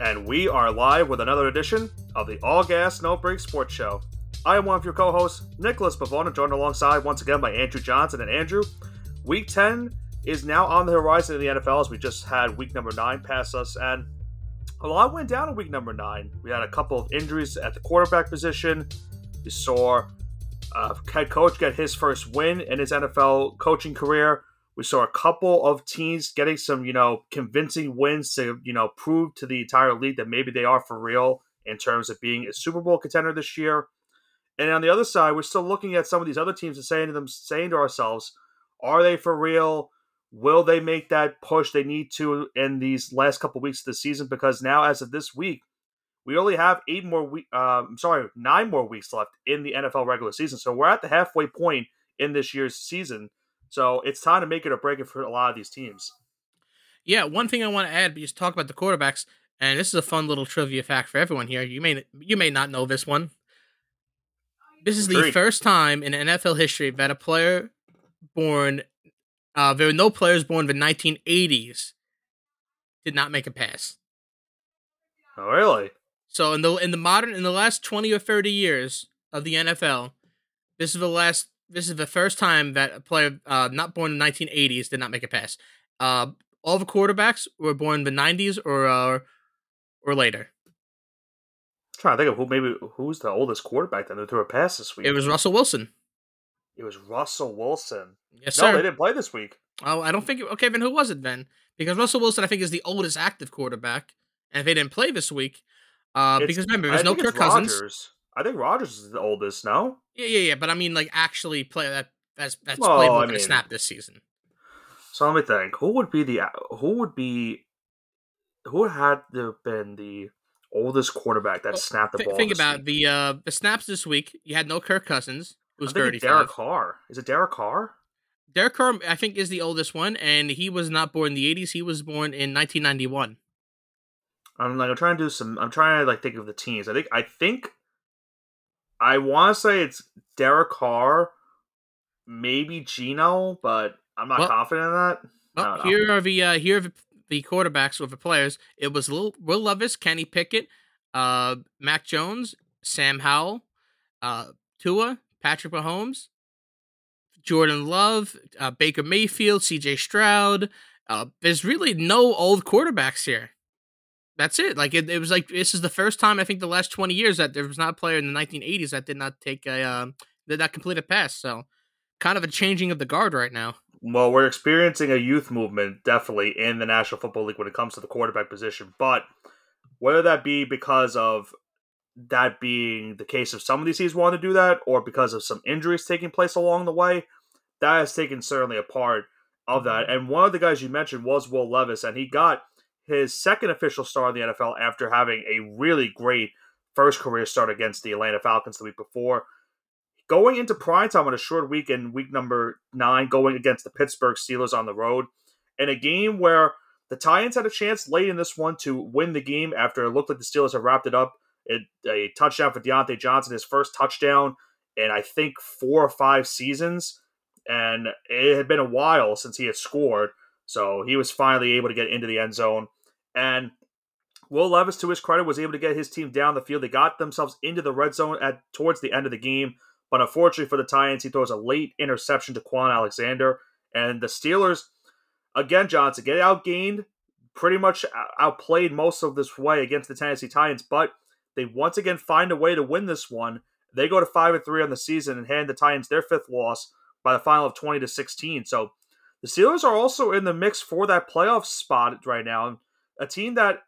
and we are live with another edition of the All Gas No Break Sports Show. I am one of your co-hosts, Nicholas Pavona, joined alongside once again by Andrew Johnson. And Andrew, Week 10 is now on the horizon in the NFL as we just had Week number 9 pass us, and a lot went down in Week number 9. We had a couple of injuries at the quarterback position. We saw uh, head coach get his first win in his NFL coaching career. We saw a couple of teams getting some, you know, convincing wins to, you know, prove to the entire league that maybe they are for real in terms of being a Super Bowl contender this year. And on the other side, we're still looking at some of these other teams and saying to them, saying to ourselves, are they for real? Will they make that push they need to in these last couple weeks of the season? Because now, as of this week, we only have eight more week. Uh, I'm sorry, nine more weeks left in the NFL regular season. So we're at the halfway point in this year's season. So it's time to make it or break it for a lot of these teams. Yeah, one thing I want to add, because talk about the quarterbacks, and this is a fun little trivia fact for everyone here. You may you may not know this one. This is the first time in NFL history that a player born, uh, there were no players born in the 1980s did not make a pass. Oh, really? So in the in the modern in the last 20 or 30 years of the NFL, this is the last this is the first time that a player uh, not born in the 1980s did not make a pass. Uh, all the quarterbacks were born in the 90s or uh, or later. I'm trying to think of who maybe who's the oldest quarterback that threw a pass this week. It was Russell Wilson. It was Russell Wilson. Yes, no, sir. they didn't play this week. Oh, I don't think. Okay, then who was it then? Because Russell Wilson, I think, is the oldest active quarterback, and if they didn't play this week, uh, It's- because remember, there's no Kirk Cousins. Rodgers. I think Rodgers is the oldest. No, Yeah, yeah, yeah. But I mean, like, actually play that. That's that's Well, played more I mean- snap this season. so let me think. Who would be the who would be who had to have been the oldest quarterback that Well, snapped the Th- ball? think about week? the uh the snaps this week. You had no Kirk Cousins, who's I'm thinking thirty Derek. Carr. Is it Derek Carr? Derek Carr, I think, is the oldest one, and he was not born in the eighties. He was born in nineteen ninety one. I'm like I'm trying to do some. I'm trying to like think of the teams. I think I think I want to say it's Derek Carr, maybe Geno, but I'm not Well- confident in that. Well, don't know. here are the uh, here are the, the quarterbacks or the players. It was Lil, Will Levis, Kenny Pickett, uh, Mac Jones, Sam Howell, uh, Tua, Patrick Mahomes, Jordan Love, uh, Baker Mayfield, C.J. Stroud. Uh, there's really no old quarterbacks here. That's it. Like it, it was like this is the first time I think the last 20 years that there was not a player in the 1980s that did not take a um, did not complete a pass. So kind of a changing of the guard right now. Well, we're experiencing a youth movement definitely in the National Football League when it comes to the quarterback position. But whether that be because of that being the case of some of these teams wanting to do that, or because of some injuries taking place along the way, that has taken certainly a part of that. And one of the guys you mentioned was Will Levis, and he got his second official start in the NFL after having a really great first career start against the Atlanta Falcons the week before going into prime time on a short week in week number nine, going against the Pittsburgh Steelers on the road, in a game where the Titans had a chance late in this one to win the game after it looked like the Steelers had wrapped it up. It, a touchdown for Diontae Johnson, his first touchdown in I think four or five seasons, and it had been a while since he had scored. So he was finally able to get into the end zone, and Will Levis, to his credit, was able to get his team down the field. They got themselves into the red zone at towards the end of the game. But unfortunately for the Titans, he throws a late interception to Kwon Alexander. And the Steelers, again, Johnson, get outgained, pretty much outplayed most of this way against the Tennessee Titans. But they once again find a way to win this one. They go to 5 and 3 on the season and hand the Titans their fifth loss by the final of 20 to 16. So the Steelers are also in the mix for that playoff spot right now. A team that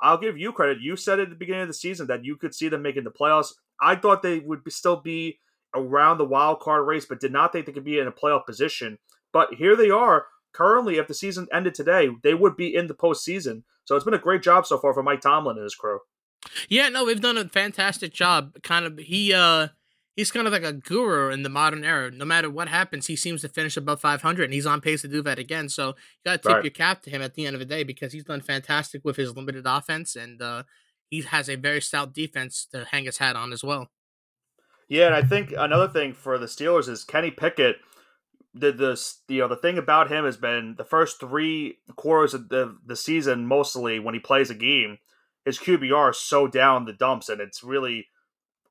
I'll give you credit. You said at the beginning of the season that you could see them making the playoffs. I thought they would be, still be around the wild card race, but did not think they could be in a playoff position. But here they are. Currently, if the season ended today, they would be in the postseason. So it's been a great job so far for Mike Tomlin and his crew. Yeah, no, we've done a fantastic job. Kind of, he uh, he's kind of like a guru in the modern era. No matter what happens, he seems to finish above 500, and he's on pace to do that again. So you got to tip Right. your cap to him at the end of the day because he's done fantastic with his limited offense, and uh, he has a very stout defense to hang his hat on as well. Yeah, and I think another thing for the Steelers is Kenny Pickett. The the you know the thing about him has been the first three quarters of the the season, mostly when he plays a game, his QBR is so down the dumps and it's really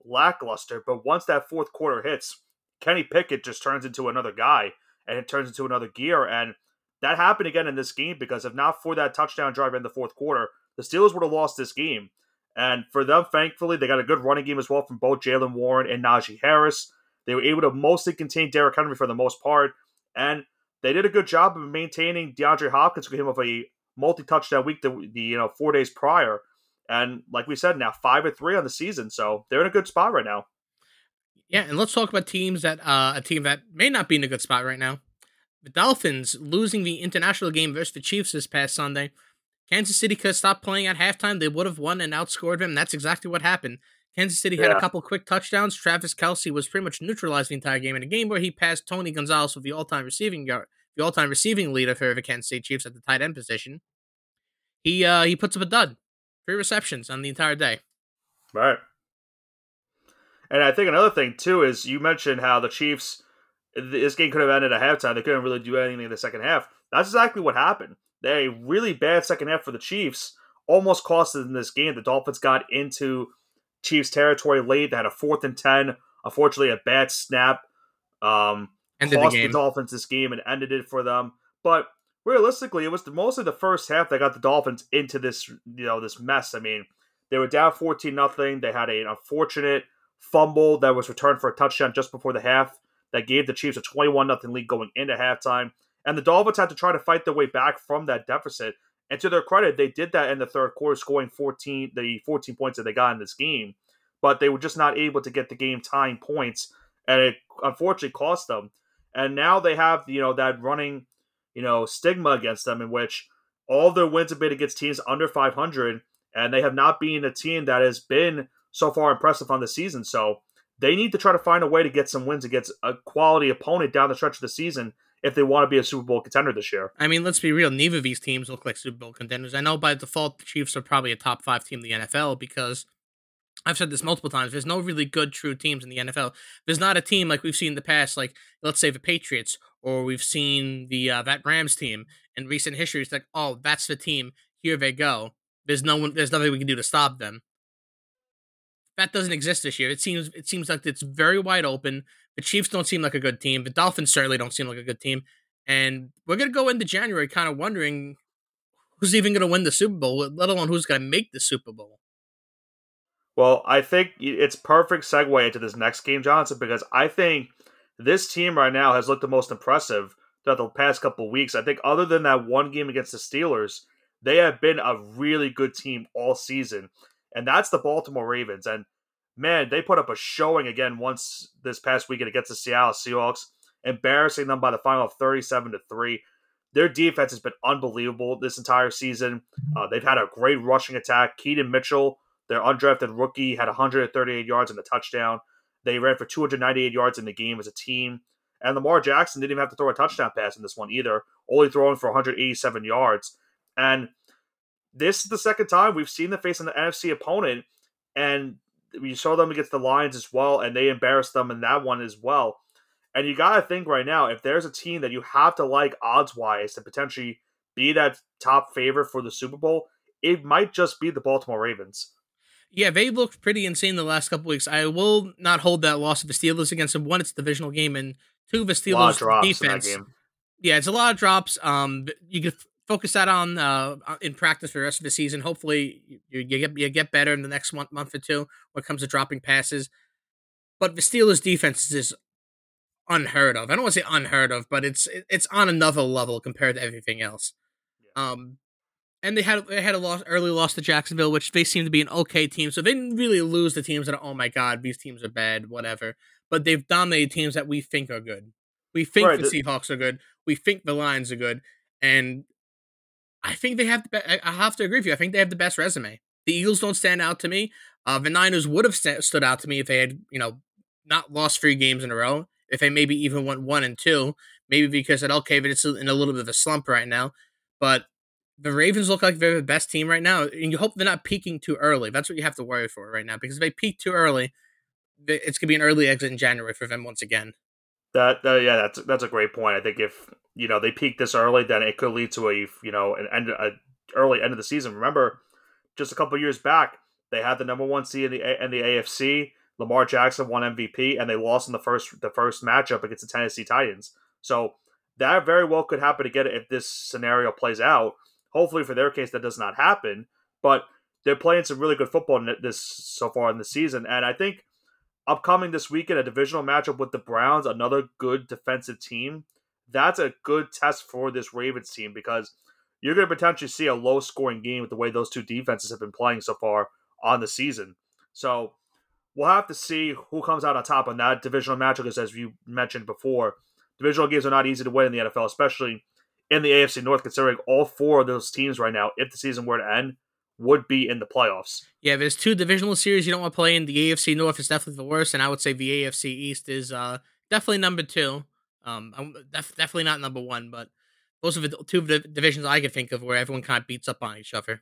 lackluster. But once that fourth quarter hits, Kenny Pickett just turns into another guy and it turns into another gear. And that happened again in this game because if not for that touchdown drive in the fourth quarter, the Steelers would have lost this game. And for them, thankfully, they got a good running game as well from both Jaylen Warren and Najee Harris. They were able to mostly contain Derrick Henry for the most part. And they did a good job of maintaining DeAndre Hopkins for him of a multi-touchdown week the, the you know four days prior. And like we said, now five or three on the season, so they're in a good spot right now. Yeah, and let's talk about teams that uh, a team that may not be in a good spot right now. The Dolphins losing the international game versus the Chiefs this past Sunday. Kansas City could have stopped playing at halftime. They would have won and outscored them. That's exactly what happened. Kansas City had a couple quick touchdowns. Travis Kelce was pretty much neutralized the entire game in a game where he passed Tony Gonzalez with the all-time receiving yard, the all-time receiving leader for the Kansas City Chiefs at the tight end position. He uh he puts up a dud. Three receptions on the entire day. Right. And I think another thing too is you mentioned how the Chiefs this game could have ended at halftime. They couldn't really do anything in the second half. That's exactly what happened. They really bad second half for the Chiefs almost cost them this game. The Dolphins got into Chiefs territory late. They had a fourth and ten. Unfortunately, a bad snap um, ended cost the, the, Dolphins this game and ended it for them. But realistically, it was mostly the first half that got the Dolphins into this you know this mess. I mean, they were down fourteen nothing. They had an unfortunate fumble that was returned for a touchdown just before the half that gave the Chiefs a twenty one nothing lead going into halftime. And the Dolphins had to try to fight their way back from that deficit. And to their credit, they did that in the third quarter, scoring 14 the 14 points that they got in this game. But they were just not able to get the game tying points, and it unfortunately cost them. And now they have you know that running you know stigma against them, in which all their wins have been against teams under 500, and they have not been a team that has been so far impressive on the season. So they need to try to find a way to get some wins against a quality opponent down the stretch of the season if they want to be a Super Bowl contender this year. I mean, let's be real. Neither of these teams look like Super Bowl contenders. I know by default the Chiefs are probably a top five team in the NFL because I've said this multiple times. There's no really good, true teams in the NFL. There's not a team like we've seen in the past, like let's say the Patriots, or we've seen the uh, that Rams team in recent history. It's like, oh, that's the team. Here they go. There's no one. There's nothing we can do to stop them. That doesn't exist this year. It seems. It seems like it's very wide open. The Chiefs don't seem like a good team. The Dolphins certainly don't seem like a good team. And we're to go into January kind of wondering who's even to win the Super Bowl, let alone who's to make the Super Bowl. Well, I think it's perfect segue into this next game, Johnson, because I think this team right now has looked the most impressive throughout the past couple weeks. I think other than that one game against the Steelers, they have been a really good team all season. And that's the Baltimore Ravens. And man, they put up a showing again once this past weekend against the Seattle Seahawks, embarrassing them by the final of 37 to 3. Their defense has been unbelievable this entire season. Uh, they've had a great rushing attack. Keaton Mitchell, their undrafted rookie, had 138 yards and a touchdown. They ran for 298 yards in the game as a team. And Lamar Jackson didn't even have to throw a touchdown pass in this one either, only throwing for 187 yards. And this is the second time we've seen them face an NFC opponent, and we saw them against the Lions as well, and they embarrassed them in that one as well. And you got to think right now, if there's a team that you have to like odds wise to potentially be that top favorite for the Super Bowl, it might just be the Baltimore Ravens. Yeah, they've looked pretty insane the last couple weeks. I will not hold that loss of the Steelers against them. One, it's a divisional game, and two, the Steelers defense. Yeah, it's a lot of drops. Um, you can focus that on uh, in practice for the rest of the season. Hopefully, you, you get you get better in the next month month or two when it comes to dropping passes. But the Steelers' defense is unheard of. I don't want to say unheard of, but it's it's on another level compared to everything else. Yeah. Um, and they had they had a loss early loss to Jacksonville, which they seem to be an okay team. So they didn't really lose the teams that are oh my god, these teams are bad, whatever. But they've dominated teams that we think are good. We think right. the Seahawks are good. We think the Lions are good, and I think they have the. Be- I have to agree with you. I think they have the best resume. The Eagles don't stand out to me. Uh, the Niners would have st- stood out to me if they had, you know, not lost three games in a row. If they maybe even went one and two, maybe because at okay, but it's in a little bit of a slump right now. But the Ravens look like they're the best team right now, and you hope they're not peaking too early. That's what you have to worry for right now, because if they peak too early, it's gonna be an early exit in January for them once again. That uh, yeah, that's that's a great point. I think if you know they peak this early, then it could lead to a you know an end a early end of the season. Remember, just a couple years back, they had the number one seed in the in the AFC. Lamar Jackson won MVP, and they lost in the first the first matchup against the Tennessee Titans. So that very well could happen again if this scenario plays out. Hopefully, for their case, that does not happen. But they're playing some really good football this so far in the season, and I think upcoming this weekend a divisional matchup with the Browns, another good defensive team. That's a good test for this Ravens team because you're going to potentially see a low scoring game with the way those two defenses have been playing so far on the season. So we'll have to see who comes out on top on that divisional matchup because, as you mentioned before, divisional games are not easy to win in the NFL, especially in the AFC North, considering all four of those teams right now, if the season were to end, would be in the playoffs. Yeah, there's two divisional series you don't want to play in. The AFC North is definitely the worst, and I would say the AFC East is uh, definitely number two. Um, def- definitely not number one, but those are the two of the divisions I can think of where everyone kind of beats up on each other.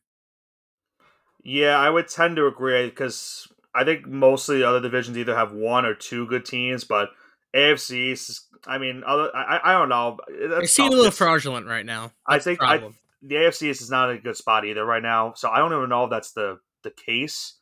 Yeah, I would tend to agree because I think mostly the other divisions either have one or two good teams, but AFC East. I mean, other I, I don't know. It seems a little fraudulent right now. That's I think I, the AFC is not a good spot either right now. So I don't even know if that's the the case.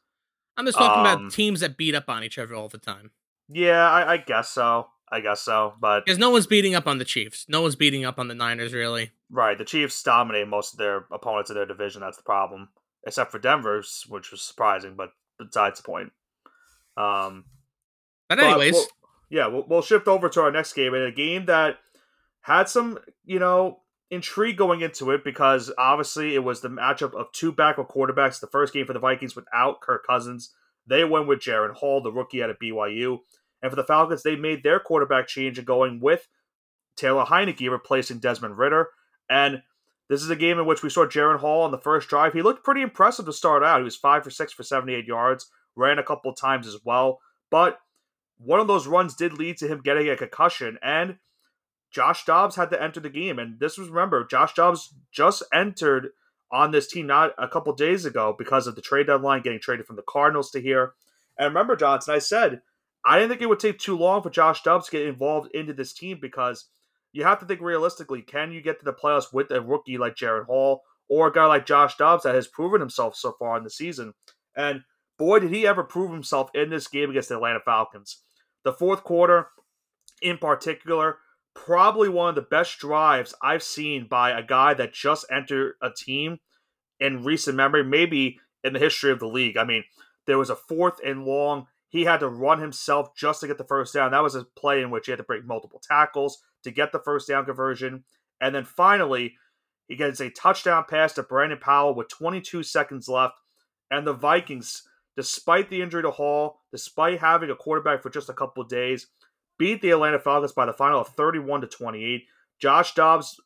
I'm just talking um, about teams that beat up on each other all the time. Yeah, I, I guess so. I guess so, but because no one's beating up on the Chiefs, no one's beating up on the Niners, really. Right, the Chiefs dominate most of their opponents in their division. That's the problem, except for Denver's, which was surprising, but besides the point. Um, but anyways, but we'll, yeah, we'll, we'll shift over to our next game, and a game that had some, you know, intrigue going into it because obviously it was the matchup of two backup quarterbacks. The first game for the Vikings without Kirk Cousins, they went with Jaren Hall, the rookie out of BYU. And for the Falcons, they made their quarterback change and going with Taylor Heinicke replacing Desmond Ridder. And this is a game in which we saw Jaren Hall on the first drive. He looked pretty impressive to start out. He was five for six for 78 yards, ran a couple times as well. But one of those runs did lead to him getting a concussion. And Josh Dobbs had to enter the game. And this was, remember, Josh Dobbs just entered on this team not a couple days ago because of the trade deadline, getting traded from the Cardinals to here. And remember, Johnson, I said I didn't think it would take too long for Josh Dobbs to get involved into this team because you have to think realistically. Can you get to the playoffs with a rookie like Jaren Hall or a guy like Josh Dobbs that has proven himself so far in the season? And boy, did he ever prove himself in this game against the Atlanta Falcons. The fourth quarter, in particular, probably one of the best drives I've seen by a guy that just entered a team in recent memory, maybe in the history of the league. I mean, there was a fourth and long he had to run himself just to get the first down. That was a play in which he had to break multiple tackles to get the first down conversion. And then finally, he gets a touchdown pass to Brandon Powell with 22 seconds left. And the Vikings, despite the injury to Hall, despite having a quarterback for just a couple days, beat the Atlanta Falcons by the final of 31 to 28. Josh Dobbs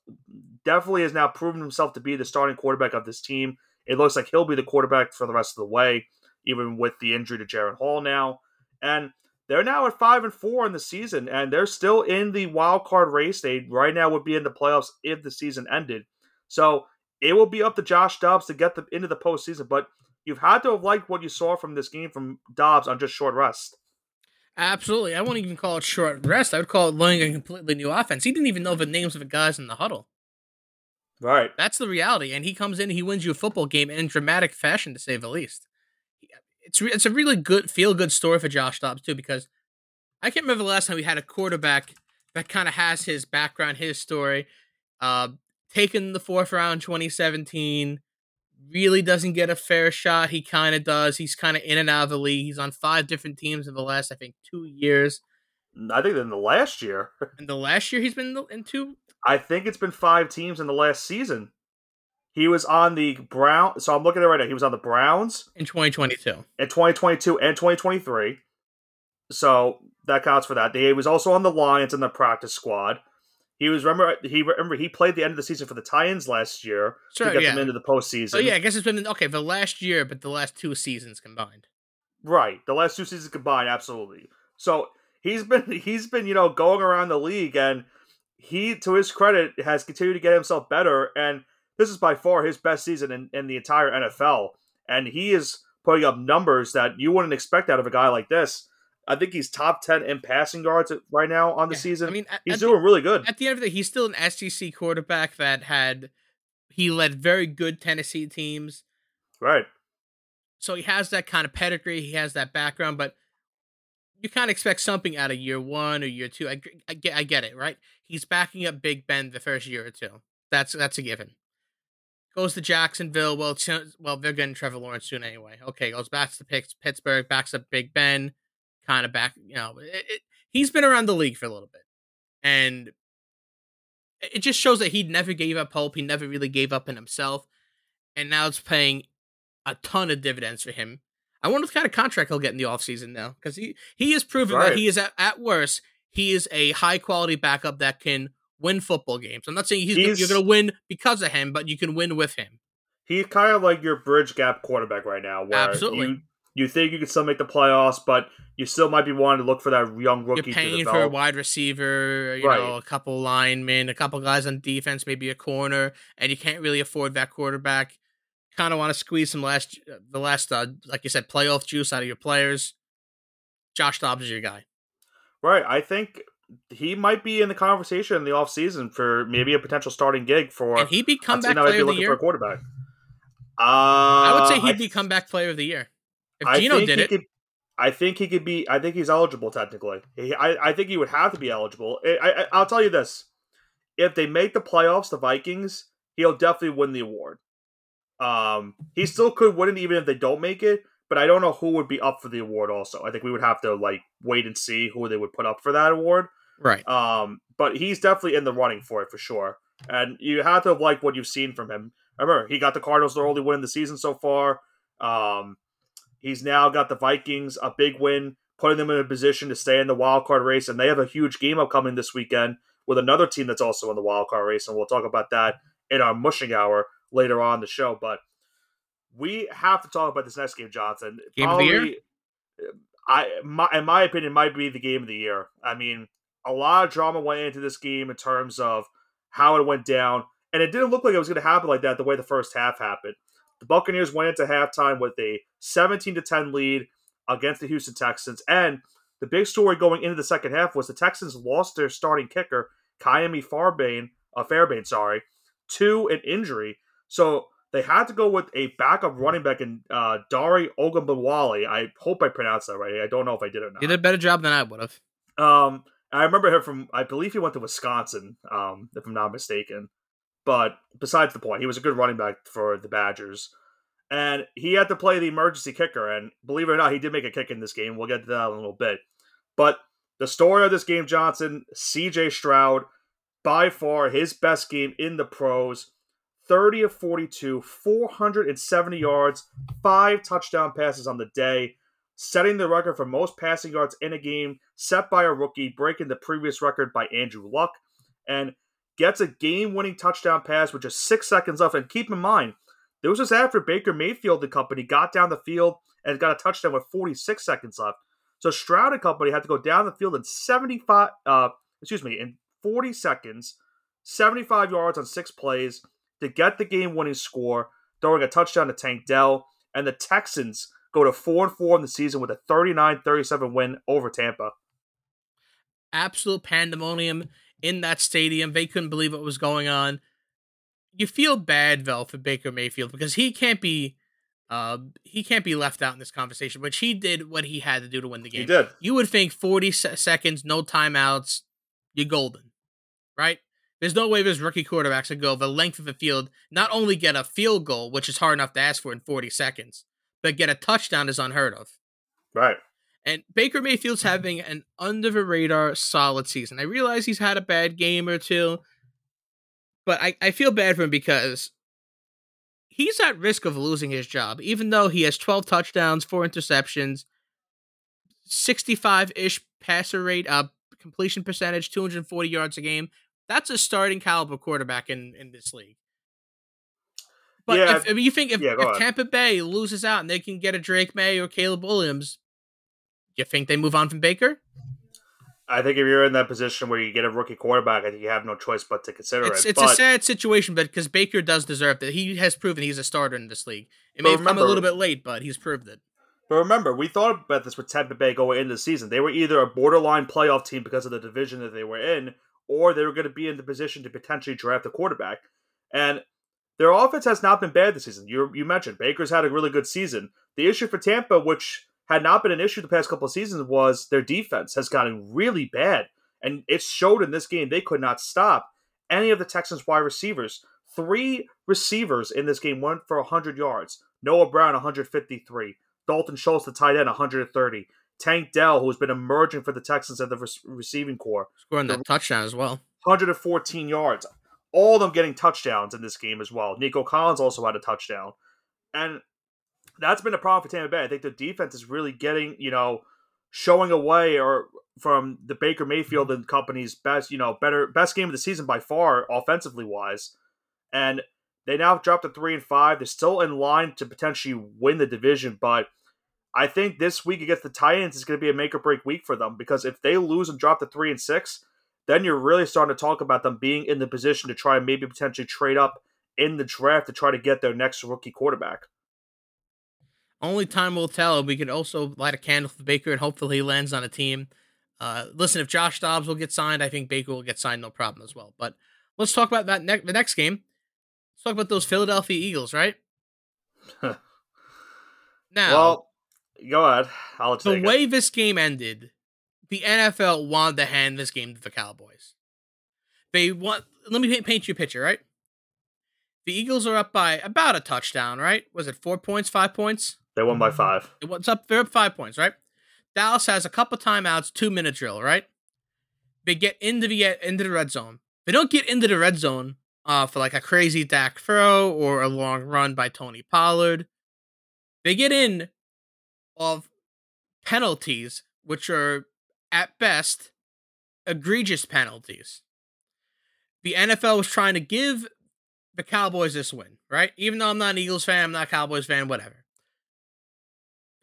definitely has now proven himself to be the starting quarterback of this team. It looks like he'll be the quarterback for the rest of the way even with the injury to Jaren Hall now. And they're now at five and four in the season, and they're still in the wild card race. They right now would be in the playoffs if the season ended. So it will be up to Josh Dobbs to get them into the postseason. But you've had to have liked what you saw from this game from Dobbs on just short rest. Absolutely. I won't even call it short rest. I would call it learning a completely new offense. He didn't even know the names of the guys in the huddle. Right. That's the reality. And he comes in, he wins you a football game in dramatic fashion, to say the least it's re- it's a really good feel good story for Josh Dobbs too because I can't remember the last time we had a quarterback that kind of has his background, his story, uh, taken the fourth round 2017. Really doesn't get a fair shot. He kind of does. He's kind of in and out of the league. He's on five different teams in the last, I think, two years. I think in the last year. in the last year, he's been in two. I think it's been five teams in the last season. He was on the Brown. So I'm looking at it right now. He was on the Browns in 2022, in 2022 and 2023. So that counts for that. He was also on the Lions in the practice squad. He was remember he remember he played the end of the season for the Titans last year sure, to get yeah. them into the postseason. Oh yeah, I guess it's been okay the last year, but the last two seasons combined. Right, the last two seasons combined, absolutely. So he's been he's been you know going around the league, and he to his credit has continued to get himself better. And this is by far his best season in, in the entire NFL, and he is putting up numbers that you wouldn't expect out of a guy like this. I think he's top ten in passing yards right now on the yeah, season. I mean, at, he's at doing the, really good. At the end of the day, he's still an SEC quarterback that had he led very good Tennessee teams. Right. so he has that kind of pedigree, he has that background, but you kind of expect something out of year one or year two. I, I get, I get it, right? He's backing up Big Ben the first year or two. That's that's a given. Goes to Jacksonville. Well, well, they're getting Trevor Lawrence soon anyway. Okay, goes back to Pittsburgh, backs up Big Ben, kind of back. You know, it, it, he's been around the league for a little bit, and it just shows that he never gave up hope. He never really gave up in himself, and now it's paying a ton of dividends for him. I wonder what kind of contract he'll get in the offseason now because he he has proven right. that he is at, at worst he is a high quality backup that can win football games. I'm not saying he's, he's you're going to win because of him, but you can win with him. He's kind of like your bridge gap quarterback right now, where Absolutely. you you think you can still make the playoffs, but you still might be wanting to look for that young rookie. You're paying for a wide receiver, you right. know, a couple linemen, a couple guys on defense, maybe a corner, and you can't really afford that quarterback. Kind of want to squeeze some last, the last, uh, like you said, playoff juice out of your players. Josh Dobbs is your guy. Right. I think he might be in the conversation in the offseason for maybe a potential starting gig for. And he be comeback player of the year. For a quarterback. Uh, I would say he'd I, be comeback player of the year. If Geno did it, could, I think he could be. I think he's eligible technically. He, I, I think he would have to be eligible. I, I, will tell you this: if they make the playoffs, the Vikings, he'll definitely win the award. Um, he still could win it even if they don't make it. But I don't know who would be up for the award. Also, I think we would have to like wait and see who they would put up for that award. Right. Um, but he's definitely in the running for it for sure. And you have to like what you've seen from him. Remember, he got the Cardinals their only win in the season so far. Um, He's now got the Vikings a big win, putting them in a position to stay in the wild card race, and they have a huge game upcoming this weekend with another team that's also in the wild card race, and we'll talk about that in our mushing hour later on the show. But we have to talk about this next game, Johnson. Game Probably, of the year. I, my, in my opinion, might be the game of the year. I mean, a lot of drama went into this game in terms of how it went down, and it didn't look like it was going to happen like that the way the first half happened. The Buccaneers went into halftime with a 17 to 10 lead against the Houston Texans. And the big story going into the second half was the Texans lost their starting kicker, Ka'imi Fairbairn, uh, sorry, to an injury. So they had to go with a backup running back in uh, Dare Ogunbowale. I hope I pronounced that right. I don't know if I did or not. He did a better job than I would have. Um, I remember him from, I believe he went to Wisconsin, um, if I'm not mistaken. But besides the point, he was a good running back for the Badgers. And he had to play the emergency kicker. And believe it or not, he did make a kick in this game. We'll get to that in a little bit. But the story of this game, Johnson, CJ Stroud, by far his best game in the pros. 30 of 42, 470 yards, five touchdown passes on the day, setting the record for most passing yards in a game set by a rookie, breaking the previous record by Andrew Luck. And gets a game winning touchdown pass with just six seconds left. And keep in mind, this was after Baker Mayfield and company got down the field and got a touchdown with 46 seconds left. So Stroud and company had to go down the field in 75, uh, excuse me, in 40 seconds, 75 yards on six plays to get the game winning score, throwing a touchdown to Tank Dell. And the Texans go to 4 and 4 in the season with a 39 37 win over Tampa. Absolute pandemonium in that stadium. They couldn't believe what was going on. You feel bad, Vel, for Baker Mayfield because he can't be uh, he can't be left out in this conversation, which he did what he had to do to win the game. He did. You would think 40 se- seconds, no timeouts, you're golden, right? There's no way this rookie quarterbacks could go the length of the field, not only get a field goal, which is hard enough to ask for in 40 seconds, but get a touchdown is unheard of. Right. And Baker Mayfield's having an under the radar solid season. I realize he's had a bad game or two, but I, I feel bad for him because he's at risk of losing his job, even though he has 12 touchdowns, four interceptions, 65 ish passer rate, uh, completion percentage, 240 yards a game. That's a starting caliber quarterback in, in this league. But yeah, if, if you think if, yeah, if Tampa Bay loses out and they can get a Drake Maye or Caleb Williams, you think they move on from Baker? I think if you're in that position where you get a rookie quarterback, I think you have no choice but to consider it's, it. It's but, a sad situation, but because Baker does deserve that, he has proven he's a starter in this league. It may remember, come a little bit late, but he's proved it. But remember, we thought about this with Tampa Bay going into the season. They were either a borderline playoff team because of the division that they were in, or they were going to be in the position to potentially draft a quarterback. And their offense has not been bad this season. You you mentioned Baker's had a really good season. The issue for Tampa, which had not been an issue the past couple of seasons, was their defense has gotten really bad. And it showed in this game they could not stop any of the Texans wide receivers. Three receivers in this game went for 100 yards. Noah Brown, 153. Dalton Schultz, the tight end, 130. Tank Dell, who's been emerging for the Texans at the re- receiving core, scoring that touchdown as well. 114 yards. All of them getting touchdowns in this game as well. Nico Collins also had a touchdown. And that's been a problem for Tampa Bay. I think the defense is really getting, you know, showing away or from the Baker Mayfield and company's best, you know, better best game of the season by far, offensively wise. And they now dropped to three and five. They're still in line to potentially win the division, but I think this week against the Titans is going to be a make or break week for them because if they lose and drop to three and six, then you're really starting to talk about them being in the position to try and maybe potentially trade up in the draft to try to get their next rookie quarterback. Only time will tell. We could also light a candle for Baker and hopefully he lands on a team. Uh, listen, if Josh Dobbs will get signed, I think Baker will get signed, no problem as well. But let's talk about that ne- the next game. Let's talk about those Philadelphia Eagles, right? now, well, go ahead. I'll the way it. this game ended, the NFL wanted to hand this game to the Cowboys. They want. Let me paint you a picture, right? The Eagles are up by about a touchdown, right? Was it four points, five points? They won by five. What's up? They're up five points, right? Dallas has a couple timeouts, two minute drill, right? They get into the into the red zone. They don't get into the red zone uh, for like a crazy Dak throw or a long run by Tony Pollard. They get in of penalties, which are at best egregious penalties. The NFL was trying to give the Cowboys this win, right? Even though I'm not an Eagles fan, I'm not a Cowboys fan, whatever.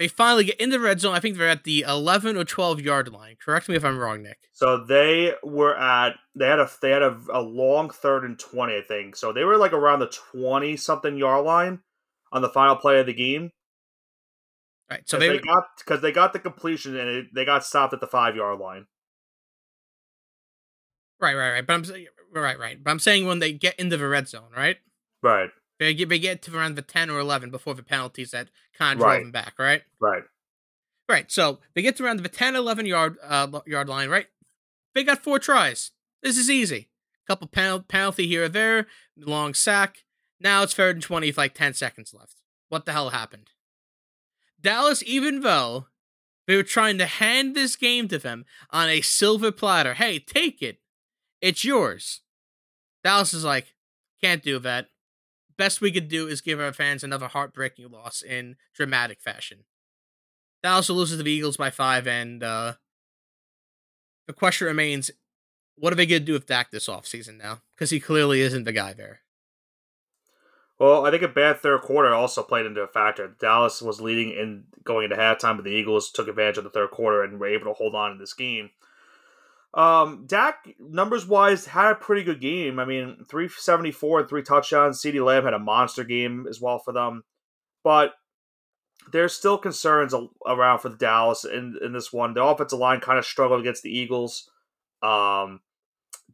They finally get in the red zone. I think they're at the 11 or 12 yard line. Correct me if I'm wrong, Nick. So they were at they had a they had a, a long third and 20, I think. So they were like around the 20 something yard line on the final play of the game. Right. So they, they, got because they got the completion and it, they got stopped at the five yard line. Right, right, right. But I'm right, right. But I'm saying when they get into the red zone, right? Right. They get they get to around the ten or eleven before the penalties that kind of drove Right. them back, right? Right. Right. So they get to around the 10, 11 yard uh, yard line, right? They got four tries. This is easy. Couple penal- penalty here or there, long sack. Now it's third and twenty with like ten seconds left. What the hell happened? Dallas, even though they were trying to hand this game to them on a silver platter, hey, take it. It's yours. Dallas is like, can't do that. Best we could do is give our fans another heartbreaking loss in dramatic fashion. Dallas loses to the Eagles by five, and uh, the question remains: What are they going to do with Dak this offseason now? Because he clearly isn't the guy there. Well, I think a bad third quarter also played into a factor. Dallas was leading in going into halftime, but the Eagles took advantage of the third quarter and were able to hold on in this game. Um, Dak, numbers wise, had a pretty good game. I mean, 374 and three touchdowns. CeeDee Lamb had a monster game as well for them. But there's still concerns around for the Dallas in, in this one. The offensive line kind of struggled against the Eagles. Um,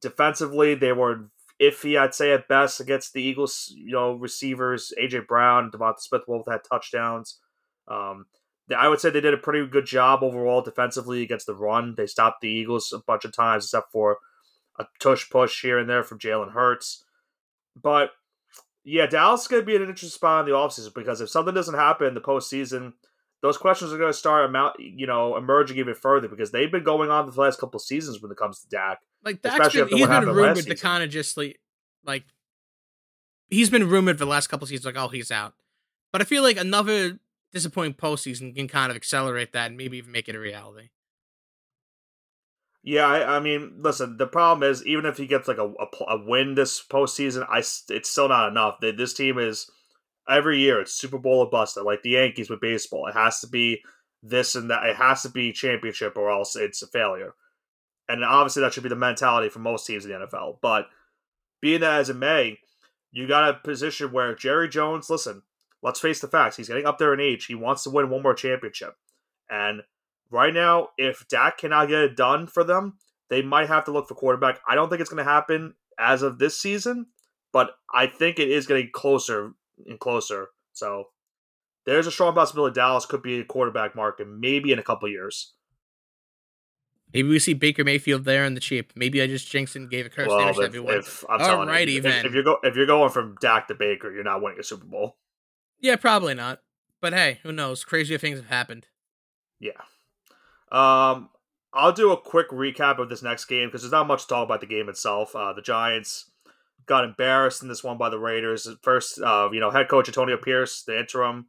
defensively, they were iffy, I'd say, at best against the Eagles. You know, receivers AJ Brown, Devonta Smith both had touchdowns. Um, I would say they did a pretty good job overall defensively against the run. They stopped the Eagles a bunch of times, except for a tush push here and there from Jalen Hurts. But yeah, Dallas is going to be an interesting spot in the offseason because if something doesn't happen in the postseason, those questions are going to start amount, you know, emerging even further because they've been going on the last couple of seasons when it comes to Dak. Like Especially been, he's been rumored to kind of just like, like he's been rumored for the last couple seasons, like oh he's out. But I feel like another disappointing postseason can kind of accelerate that and maybe even make it a reality. Yeah, I, I mean, listen. The problem is, even if he gets like a, a, a win this postseason, I it's still not enough. Th- This team is every year it's Super Bowl or bust. Like the Yankees with baseball, it has to be this and that. It has to be championship, or else it's a failure. And obviously, that should be the mentality for most teams in the NFL. But being that as it may, you got a position where Jerry Jones. Listen, let's face the facts. He's getting up there in age. He wants to win one more championship, and right now, if Dak cannot get it done for them, they might have to look for quarterback. I don't think it's going to happen as of this season, but I think it is getting closer and closer. So there's a strong possibility Dallas could be a quarterback market maybe in a couple years. Maybe we see Baker Mayfield there in the cheap. Maybe I just jinxed and gave a curse well, if, everyone. If, I'm Alrighty, you, if, if, you're go, if you're going from Dak to Baker, you're not winning a Super Bowl. Yeah, probably not. But hey, who knows? Crazier things have happened. Yeah. Um, I'll do a quick recap of this next game because there's not much to talk about the game itself. Uh, the Giants got embarrassed in this one by the Raiders. First, uh, you know, head coach Antonio Pierce, the interim,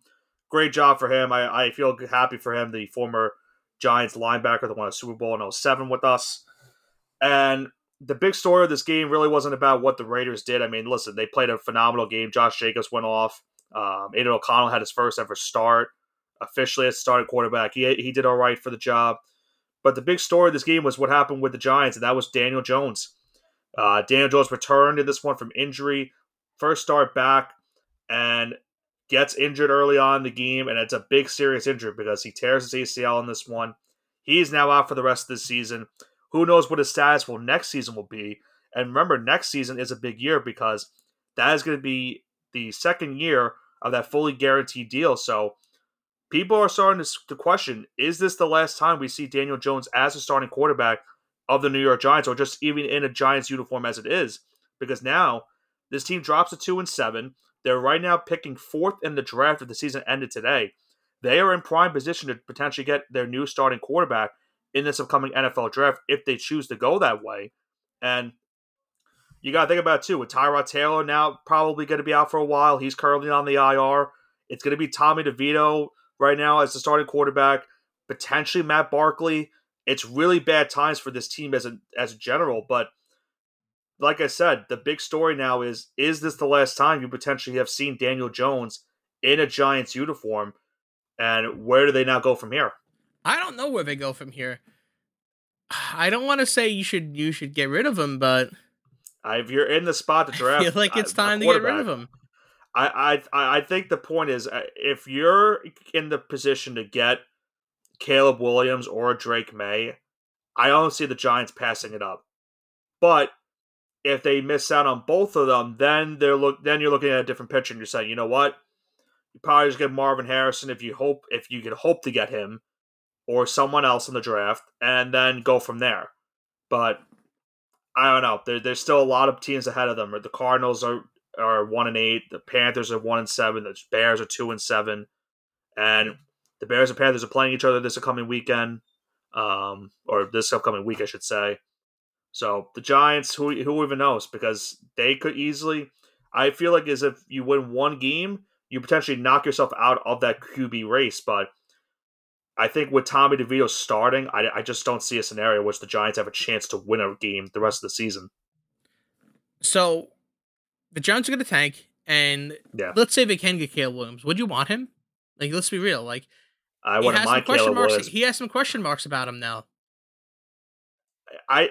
great job for him. I, I feel happy for him, the former Giants linebacker that won a Super Bowl in 07 with us. And the big story of this game really wasn't about what the Raiders did. I mean, listen, they played a phenomenal game. Josh Jacobs went off. Um, Aidan O'Connell had his first ever start officially as starting quarterback. He, he did all right for the job. But the big story of this game was what happened with the Giants, and that was Daniel Jones. Uh, Daniel Jones returned in this one from injury, first start back, and gets injured early on in the game, and it's a big, serious injury because he tears his ACL in this one. He's now out for the rest of the season. Who knows what his status will next season will be? And remember, next season is a big year because that is going to be the second year of that fully guaranteed deal. So people are starting to, to question: Is this the last time we see Daniel Jones as a starting quarterback of the New York Giants, or just even in a Giants uniform as it is? Because now this team drops to two and seven. They're right now picking fourth in the draft if the season ended today. They are in prime position to potentially get their new starting quarterback in this upcoming NFL draft if they choose to go that way. And you got to think about too. With Tyrod Taylor now probably going to be out for a while, he's currently on the IR. It's going to be Tommy DeVito right now as the starting quarterback, potentially Matt Barkley. It's really bad times for this team as a as a general, but like I said, the big story now is is this the last time you potentially have seen Daniel Jones in a Giants uniform? And where do they now go from here? I don't know where they go from here. I don't want to say you should you should get rid of him, but if you're in the spot to draft, I feel like it's time to get rid of him. I, I I think the point is uh, if you're in the position to get Caleb Williams or Drake Maye, I don't see the Giants passing it up. But if they miss out on both of them, then they're look then you're looking at a different picture and you're saying, you know what? You probably just get Marvin Harrison if you hope if you can hope to get him or someone else in the draft and then go from there. But I don't know. There, there's still a lot of teams ahead of them. The Cardinals are are one and eight. The Panthers are one and seven. The Bears are two and seven. And the Bears and Panthers are playing each other this upcoming weekend, um, or this upcoming week, I should say. So the Giants, who who even knows? Because they could easily. I feel like as if you win one game, you potentially knock yourself out of that QB race. But I think with Tommy DeVito starting, I, I just don't see a scenario which the Giants have a chance to win a game the rest of the season. So the Giants are going to tank, and yeah. let's say they can get Caleb Williams. Would you want him? Like, let's be real. Like, I wouldn't mind Caleb marks, Williams. He has some question marks about him now. I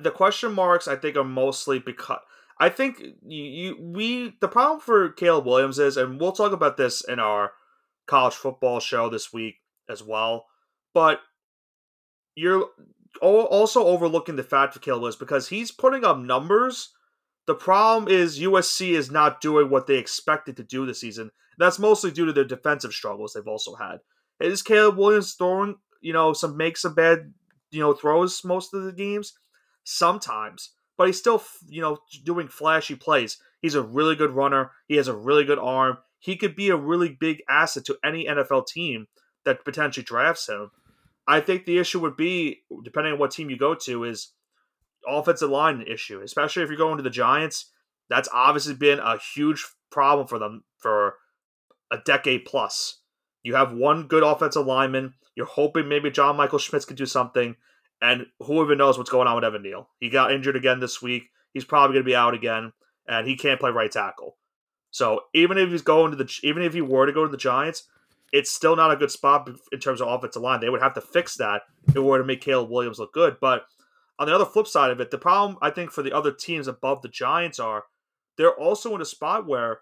the question marks I think are mostly because I think you, you we the problem for Caleb Williams is, and we'll talk about this in our college football show this week as well. But you're also overlooking the fact for Caleb Williams because he's putting up numbers. The problem is USC is not doing what they expected to do this season. That's mostly due to their defensive struggles they've also had. Is Caleb Williams throwing, you know, some make some bad, you know, throws most of the games? sometimes, but he's still, you know, doing flashy plays. He's a really good runner. He has a really good arm. He could be a really big asset to any NFL team that potentially drafts him. I think the issue would be, depending on what team you go to, is offensive line issue, especially if you're going to the Giants. That's obviously been a huge problem for them for a decade plus. You have one good offensive lineman. You're hoping maybe John Michael Schmitz could do something. And who even knows what's going on with Evan Neal? He got injured again this week. He's probably going to be out again, and he can't play right tackle. So even if he's going to the, even if he were to go to the Giants, it's still not a good spot in terms of offensive line. They would have to fix that in order to make Caleb Williams look good. But on the other flip side of it, the problem I think for the other teams above the Giants are they're also in a spot where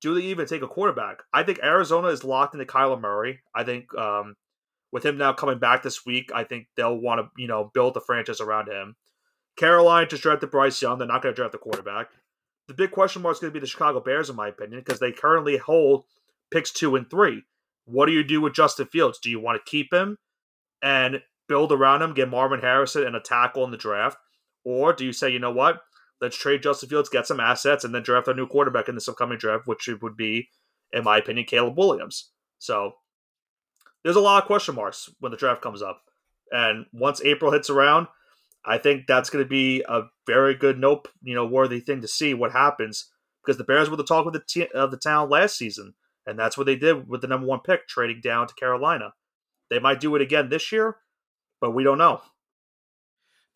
do they even take a quarterback? I think Arizona is locked into Kyler Murray. I think um, with him now coming back this week, I think they'll want to, you know, build the franchise around him. Carolina just drafted Bryce Young. They're not going to draft the quarterback. The big question mark is going to be the Chicago Bears, in my opinion, because they currently hold picks two and three. What do you do with Justin Fields? Do you want to keep him and build around him, get Marvin Harrison and a tackle in the draft? Or do you say, you know what? Let's trade Justin Fields, get some assets, and then draft a new quarterback in this upcoming draft, which would be, in my opinion, Caleb Williams. So there's a lot of question marks when the draft comes up. And once April hits around, I think that's going to be a very good nope, you know, worthy thing to see what happens because the Bears were the talk of the t- of the town last season, and that's what they did with the number one pick, trading down to Carolina. They might do it again this year, but we don't know.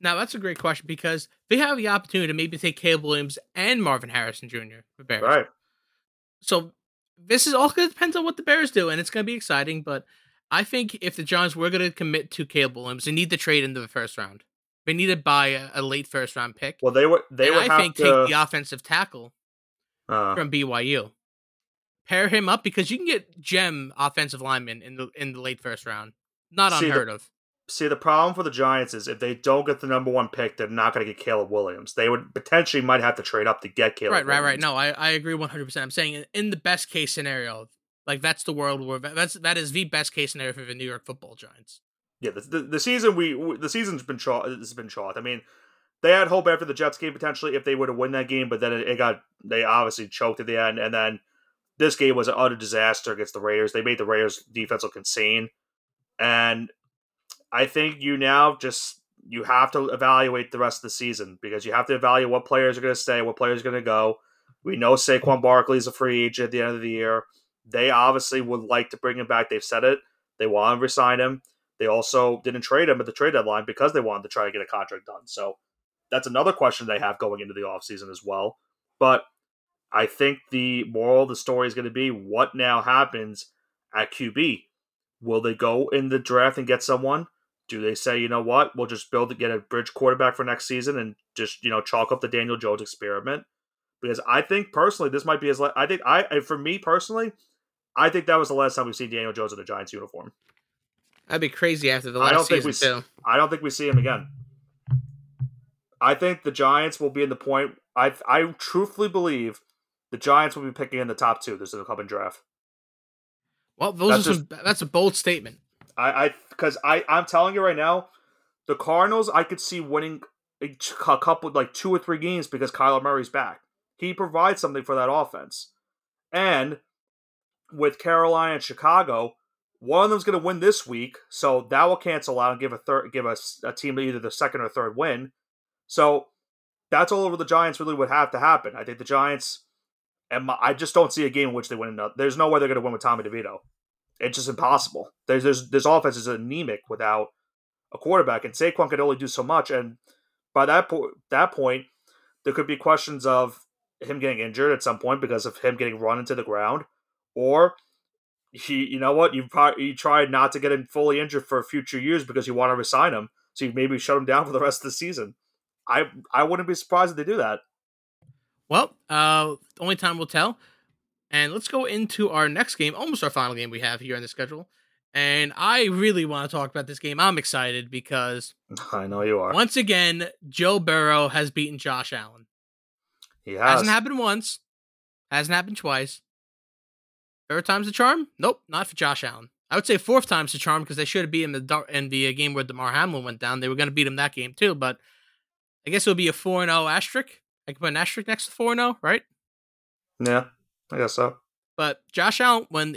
Now that's a great question because they have the opportunity to maybe take Caleb Williams and Marvin Harrison Jr. for Bears. Right. So this is all going to depend on what the Bears do, and it's going to be exciting. But I think if the Giants were going to commit to Caleb Williams, they need to trade into the first round. They need to buy a, a late first round pick. Well, they would. They and would I have think to, take the offensive tackle uh, from BYU. Pair him up because you can get gem offensive linemen in the in the late first round. Not See, the- unheard of. See, the problem for the Giants is if they don't get the number one pick, they're not going to get Caleb Williams. They would potentially might have to trade up to get Caleb. Right, right, right. No, I, I agree one hundred percent. I'm saying in- in the best case scenario, like that's the world where that's that is the best case scenario for the New York Football Giants. Yeah, the, the, the season we we- the season's been chalk. Has been chalked. I mean, they had hope after the Jets game potentially if they were to win that game, but then it, it got they obviously choked at the end, and then this game was an utter disaster against the Raiders. They made the Raiders defense look insane, and I think you now just you have to evaluate the rest of the season because you have to evaluate what players are going to stay, what players are going to go. We know Saquon Barkley is a free agent at the end of the year. They obviously would like to bring him back. They've said it. They want to resign him. They also didn't trade him at the trade deadline because they wanted to try to get a contract done. So that's another question they have going into the offseason as well. But I think the moral of the story is going to be what now happens at QB. Will they go in the draft and get someone? Do they say, you know what, we'll just build to get a bridge quarterback for next season and just you know chalk up the Daniel Jones experiment? Because I think personally, this might be his. la- I think I for me personally, I think that was the last time we've seen Daniel Jones in a Giants uniform. That'd be crazy after the last I don't think we too. I don't think we see him again. I think the Giants will be in the point. I I truthfully believe the Giants will be picking in the top two this upcoming draft. Well, those That's are some. That's a bold statement. I I because I I'm telling you right now, the Cardinals I could see winning a a couple like two or three games because Kyler Murray's back. He provides something for that offense, and with Carolina and Chicago, one of them's going to win this week, so that will cancel out and give a third give us a, team either the second or third win. So that's all over the Giants really would have to happen. I think the Giants, and my, I just don't see a game in which they win. another- There's no way they're going to win with Tommy DeVito. It's just impossible. There's there's this offense is anemic without a quarterback, and Saquon could only do so much. And by that that point, there could be questions of him getting injured at some point because of him getting run into the ground, or he, you know what, you probably you tried not to get him fully injured for future years because you want to resign him, so you maybe shut him down for the rest of the season. I I wouldn't be surprised if they do that. Well, uh, only time will tell. And let's go into our next game, almost our final game we have here on the schedule. And I really want to talk about this game. I'm excited because I know you are. once again, Joe Burrow has beaten Josh Allen. He has. Hasn't happened once, hasn't happened twice. Third time's the charm? Nope, not for Josh Allen. I would say fourth time's the charm because they should have beat him in the, dar- in the uh, game where Damar Hamlin went down. They were going to beat him that game too, but I guess it would be a 4 0 asterisk. I can put an asterisk next to 4 0, right? Yeah, I guess so. But Josh Allen, when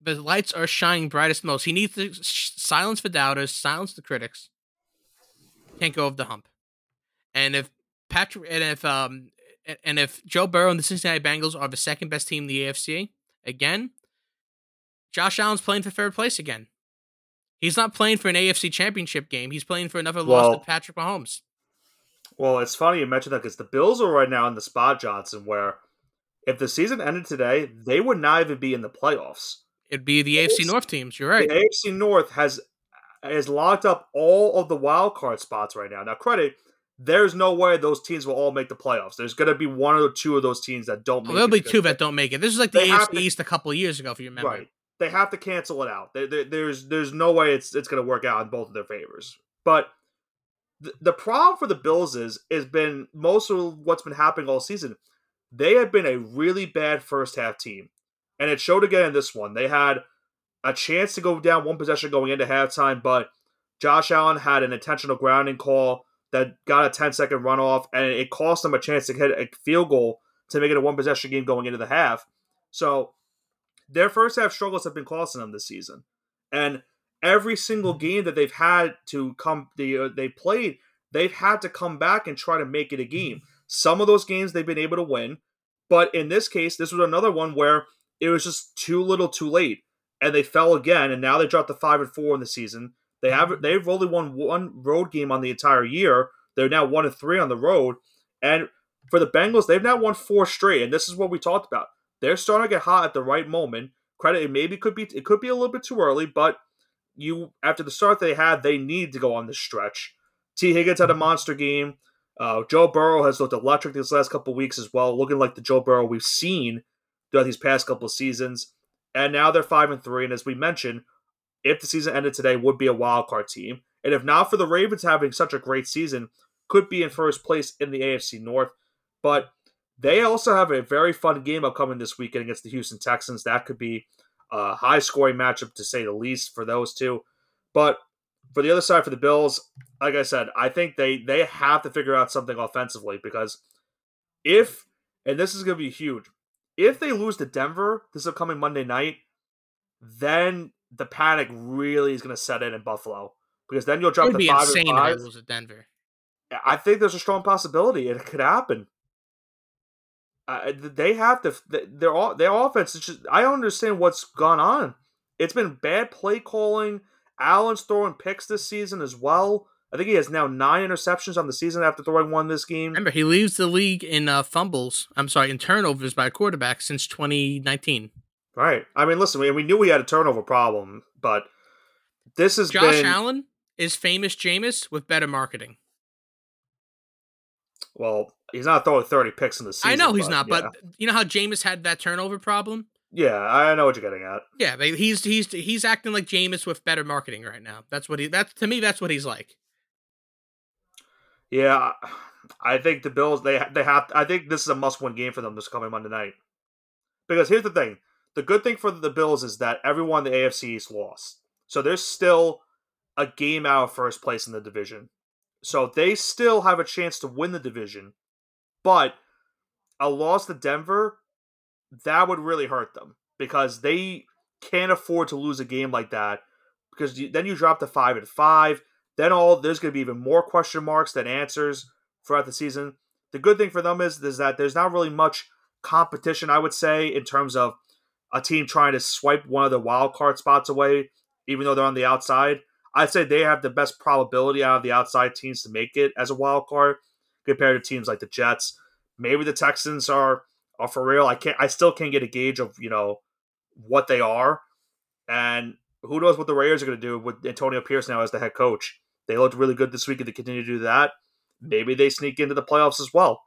the, lights are shining brightest most, he needs to silence the doubters, silence the critics. Can't go over the hump. And if Patrick and if um and if Joe Burrow and the Cincinnati Bengals are the second best team in the AFC again, Josh Allen's playing for third place again. He's not playing for an AFC championship game. He's playing for another loss to Patrick Mahomes. Well, it's funny you mentioned that because the Bills are right now in the spot, Johnson, where if the season ended today, they would not even be in the playoffs. It'd be the AFC North teams. You're right. The AFC North has has locked up all of the wild card spots right now. Now, credit, there's no way those teams will all make the playoffs. There's going to be one or two of those teams that don't. Well, make there'll it be two that don't make it. This is like the AFC to- East a couple of years ago, if you remember. Right. They have to cancel it out. There, there- there's there's no way it's it's going to work out in both of their favors. But the, problem for the Bills is has been most of what's been happening all season. They have been a really bad first half team, and it showed again in this one. They had a chance to go down one possession going into halftime, but Josh Allen had an intentional grounding call that got a 10 second runoff, and it cost them a chance to hit a field goal to make it a one possession game going into the half. So their first half struggles have been costing them this season. And every single mm-hmm. game that they've had to come, they, uh, they played, they've had to come back and try to make it a game. Mm-hmm. Some of those games they've been able to win, but in this case, this was another one where it was just too little too late. And they fell again, and now they dropped to five and four in the season. They have mm-hmm. they've only won one road game on the entire year. They're now one and three on the road. And for the Bengals, they've now won four straight. And this is what we talked about. They're starting to get hot at the right moment. Credit it maybe could be it could be a little bit too early, but you after the start they had, they need to go on this stretch. Tee Higgins had a monster game. Uh, Joe Burrow has looked electric these last couple weeks as well, looking like the Joe Burrow we've seen throughout these past couple seasons. And now they're five and three. And as we mentioned, if the season ended today, would be a wild card team. And if not for the Ravens having such a great season, could be in first place in the AFC North. But they also have a very fun game upcoming this weekend against the Houston Texans. That could be a high scoring matchup to say the least for those two. But for the other side for the Bills, like I said, I think they they have to figure out something offensively because if and this is going to be huge, if they lose to Denver this upcoming Monday night, then the panic really is going to set in in Buffalo because then you'll drop the be five insane and if five. they lose to Denver. I think there's a strong possibility it could happen. Uh, they have to. Their all their offense is just. I don't understand what's gone on. It's been bad play calling. Allen's throwing picks this season as well. I think he has now nine interceptions on the season after throwing one this game. Remember, he leads the league in uh, fumbles. I'm sorry, in turnovers by a quarterback since 2019. Right. I mean, listen, we, we knew we had a turnover problem, but this has Josh been Allen is famous Jameis with better marketing. well. He's not throwing thirty picks in the season. I know he's but, not, yeah. but you know how Jameis had that turnover problem? yeah, I know what you're getting at. Yeah, they, he's he's he's acting like Jameis with better marketing right now. That's what he. That's to me. That's what he's like. Yeah, I think the Bills they they have. I think this is a must-win game for them this coming Monday night. Because here's the thing: the good thing for the Bills is that everyone in the AFC East lost, so there's still a game out of first place in the division. So they still have a chance to win the division, but a loss to Denver that would really hurt them because they can't afford to lose a game like that because then you drop to five and five then all there's going to be even more question marks than answers throughout the season. The good thing for them is is that there's not really much competition, I would say, in terms of a team trying to swipe one of the wild card spots away, even though they're on the outside. I'd say they have the best probability out of the outside teams to make it as a wild card compared to teams like the Jets. Maybe the Texans are are for real. I can't. I still can't get a gauge of you know what they are, and who knows what the Raiders are going to do with Antonio Pierce now as the head coach. They looked really good this week, and they continue to do that. Maybe they sneak into the playoffs as well.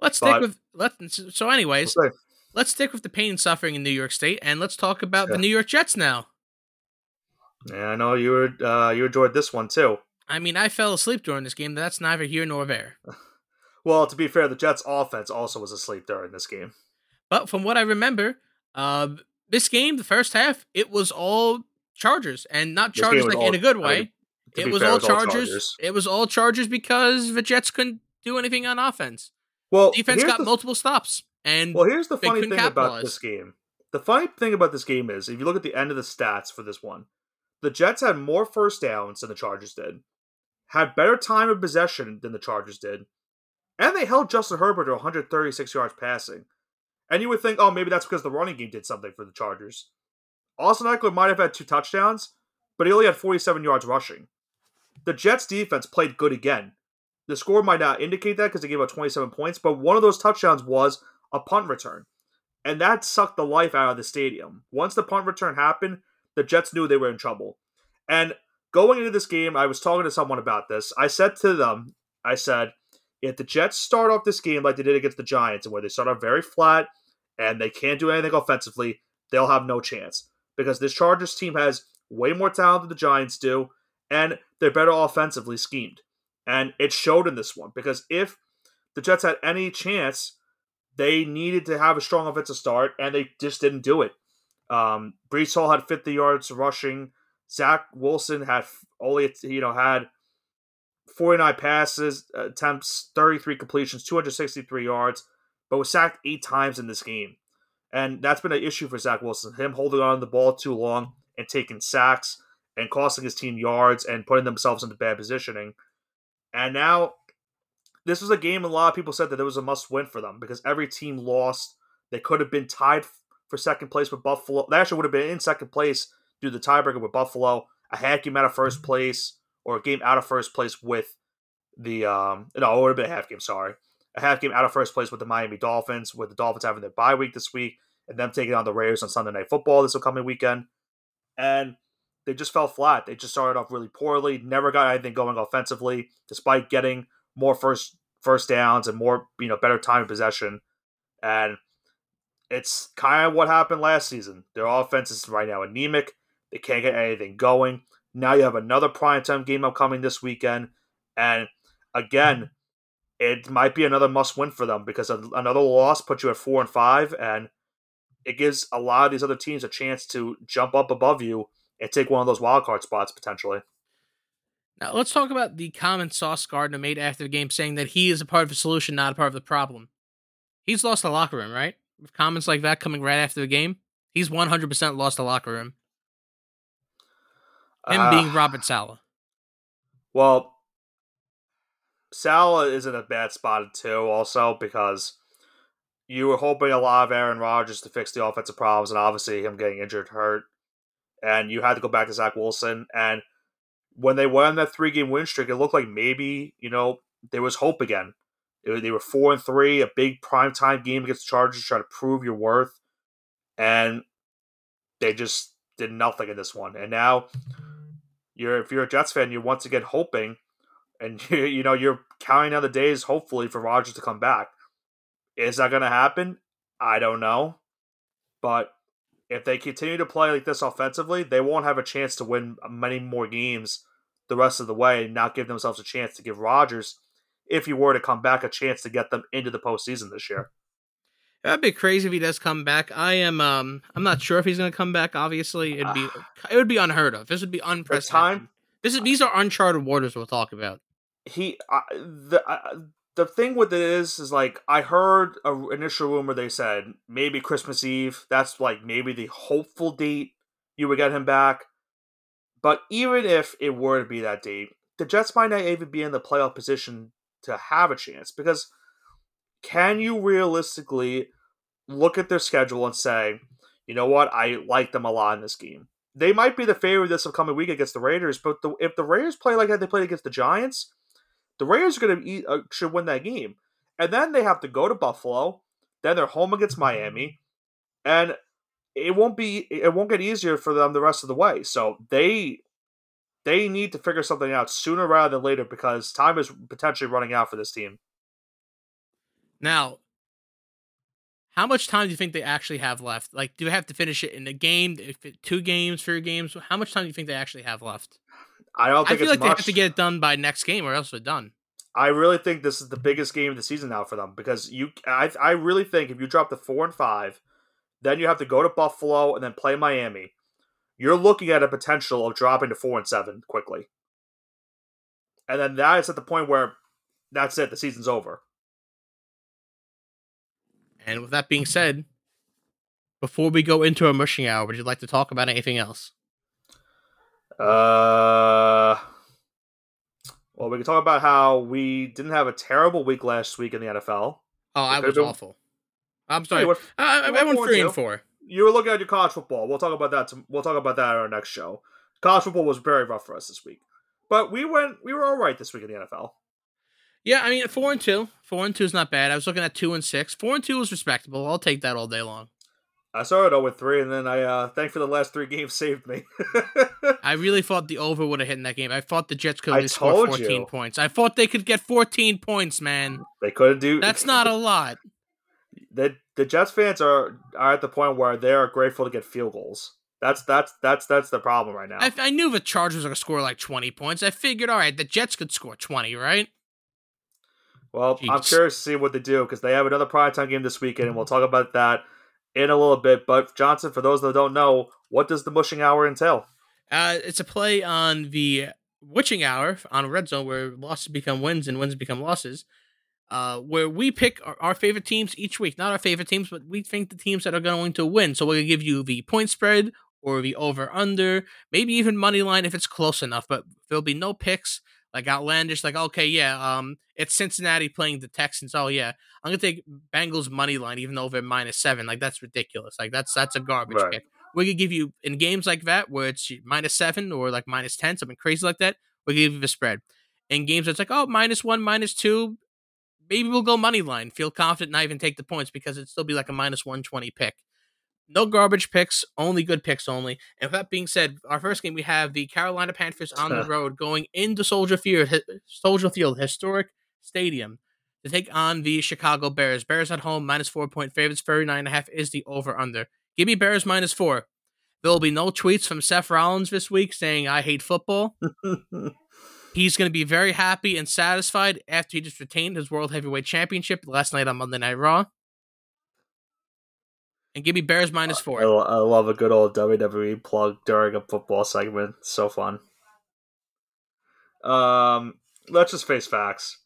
Let's stick with let's. So, anyways, We'll let's stick with the pain and suffering in New York State, and let's talk about Yeah. the New York Jets now. Yeah, I know you were uh, you enjoyed this one too. I mean, I fell asleep during this game. That's neither here nor there. Well, to be fair, the Jets' offense also was asleep during this game. But from what I remember, uh, this game, the first half, it was all Chargers, and not Chargers like in a good I way. mean, it was fair, all it was Chargers. It was all Chargers because the Jets couldn't do anything on offense. Well, Defense got the, multiple stops, and Well, here's the funny thing about this game. The funny thing about this game is, if you look at the end of the stats for this one, the Jets had more first downs than the Chargers did, had better time of possession than the Chargers did, and they held Justin Herbert to 136 yards passing. And you would think, oh, maybe that's because the running game did something for the Chargers. Austin Ekeler might have had two touchdowns, but he only had 47 yards rushing. The Jets defense played good again. The score might not indicate that because they gave up 27 points, but one of those touchdowns was a punt return. And that sucked the life out of the stadium. Once the punt return happened, the Jets knew they were in trouble. And going into this game, I was talking to someone about this. I said to them, I said, if the Jets start off this game like they did against the Giants, and where they start off very flat and they can't do anything offensively, they'll have no chance. Because this Chargers team has way more talent than the Giants do, and they're better offensively schemed. And it showed in this one because if the Jets had any chance, they needed to have a strong offensive start, and they just didn't do it. Um, Breece Hall had 50 yards rushing. Zach Wilson had only you know had 49 passes, attempts, 33 completions, 263 yards, but was sacked eight times in this game. And that's been an issue for Zach Wilson. Him holding on to the ball too long and taking sacks and costing his team yards and putting themselves into bad positioning. And now, this was a game a lot of people said that it was a must win for them because every team lost. They could have been tied for second place with Buffalo. They actually would have been in second place to the tiebreaker with Buffalo. A half game out of first place or a game out of first place with the um no, it would have been a half game, sorry. A half game out of first place with the Miami Dolphins, with the Dolphins having their bye week this week, and them taking on the Raiders on Sunday night football this upcoming weekend. And they just fell flat. They just started off really poorly, never got anything going offensively, despite getting more first first downs and more, you know, better time in possession. And it's kind of what happened last season. Their offense is right now anemic. They can't get anything going. Now you have another primetime game upcoming this weekend. And again, it might be another must win for them because another loss puts you at four and five, and it gives a lot of these other teams a chance to jump up above you and take one of those wild card spots potentially. Now let's talk about the comment Sauce Gardner made after the game, saying that he is a part of the solution, not a part of the problem. He's lost the locker room, right? With comments like that coming right after the game, he's one hundred percent lost the locker room. Him uh, being Robert Saleh. Well, Saleh is in a bad spot too, also because you were hoping a lot of Aaron Rodgers to fix the offensive problems, and obviously him getting injured hurt, and you had to go back to Zach Wilson. And when they went on that three game win streak, it looked like maybe you know there was hope again. It, they were four and three, a big prime time game against the Chargers, try to prove your worth, and they just did nothing in this one. And now you're if you're a Jets fan, you're once again hoping and you, you know you're counting down the days, hopefully, for Rodgers to come back. Is that going to happen? I don't know, but if they continue to play like this offensively, they won't have a chance to win many more games the rest of the way, and not give themselves a chance to give Rodgers, if he were to come back, a chance to get them into the postseason this year. That'd be crazy if he does come back. I am um I'm not sure if he's gonna come back. Obviously, it'd be it would be unheard of. This would be unprecedented. Time, this is these are uncharted waters we'll talk about he uh, the uh, the thing with it is is like I heard a initial rumor they said maybe Christmas Eve. That's like maybe the hopeful date you would get him back. But even if it were to be that date, the Jets might not even be in the playoff position to have a chance because can you realistically look at their schedule and say, you know what, I like them a lot in this game. They might be the favorite this upcoming week against the Raiders, but the, if the Raiders play like they played against the Giants, the Raiders are going to uh, should win that game, and then they have to go to Buffalo. Then they're home against Miami, and it won't be it won't get easier for them the rest of the way. So they they need to figure something out sooner rather than later because time is potentially running out for this team. Now, how much time do you think they actually have left? Like, do they have to finish it in a game, two games, three games? How much time do you think they actually have left? I don't think I feel like much. they have to get it done by next game, or else they're done. I really think this is the biggest game of the season now for them because you. I I really think if you drop the four and five, then you have to go to Buffalo and then play Miami. You're looking at a potential of dropping to four and seven quickly, and then that is at the point where that's it. The season's over. And with that being said, before we go into our mushing hour, would you like to talk about anything else? Uh, well, we can talk about how we didn't have a terrible week last week in the NFL. Oh, I was been... awful. I'm sorry. Hey, I, I, I went three and four. You were looking at your college football. We'll talk about that. we'll talk about that in our next show. College football was very rough for us this week, but we went. We were all right this week in the NFL. Yeah, I mean, four and two. Four and two is not bad. I was looking at two and six. Four and two is respectable. I'll take that all day long. I started 0 with three, and then I uh thank for the last three games saved me. I really thought the over would have hit in that game. I thought the Jets could have scored 14 you. points. I thought they could get 14 points, man. They couldn't do. That's not a lot. The the Jets fans are are at the point where they are grateful to get field goals. That's that's that's that's the problem right now. I, I knew the Chargers were gonna score like 20 points. I figured, all right, the Jets could score 20, right? Well, Jeez. I'm curious to see what they do because they have another primetime game this weekend, and we'll talk about that in a little bit. But Johnson, for those that don't know, what does the mushing hour entail? Uh, it's a play on the witching hour on Red Zone where losses become wins and wins become losses. Uh, where we pick our, our, favorite teams each week, not our favorite teams, but we think the teams that are going to win. So we're gonna give you the point spread or the over under, maybe even money line if it's close enough. But there'll be no picks like outlandish, like okay, yeah, um, it's Cincinnati playing the Texans. Oh yeah, I'm gonna take Bengals money line even though they're minus seven. Like that's ridiculous. Like that's that's a garbage right. pick. We could give you in games like that where it's minus seven or like minus ten, something crazy like that. We give you the spread. In games that's like oh minus one, minus two, maybe we'll go money line. Feel confident not even take the points because it'd still be like a minus one twenty pick. No garbage picks, only good picks only. And with that being said, our first game we have the Carolina Panthers on the road going into Soldier Field, Soldier Field, historic stadium to take on the Chicago Bears. Bears at home, minus four point favorites. 39 and a half is the over under. Give me Bears minus four. There will be no tweets from Seth Rollins this week saying I hate football. He's going to be very happy and satisfied after he just retained his World Heavyweight Championship last night on Monday Night Raw. And give me Bears minus four. I, I love a good old WWE plug during a football segment. So fun. Um, let's just face facts.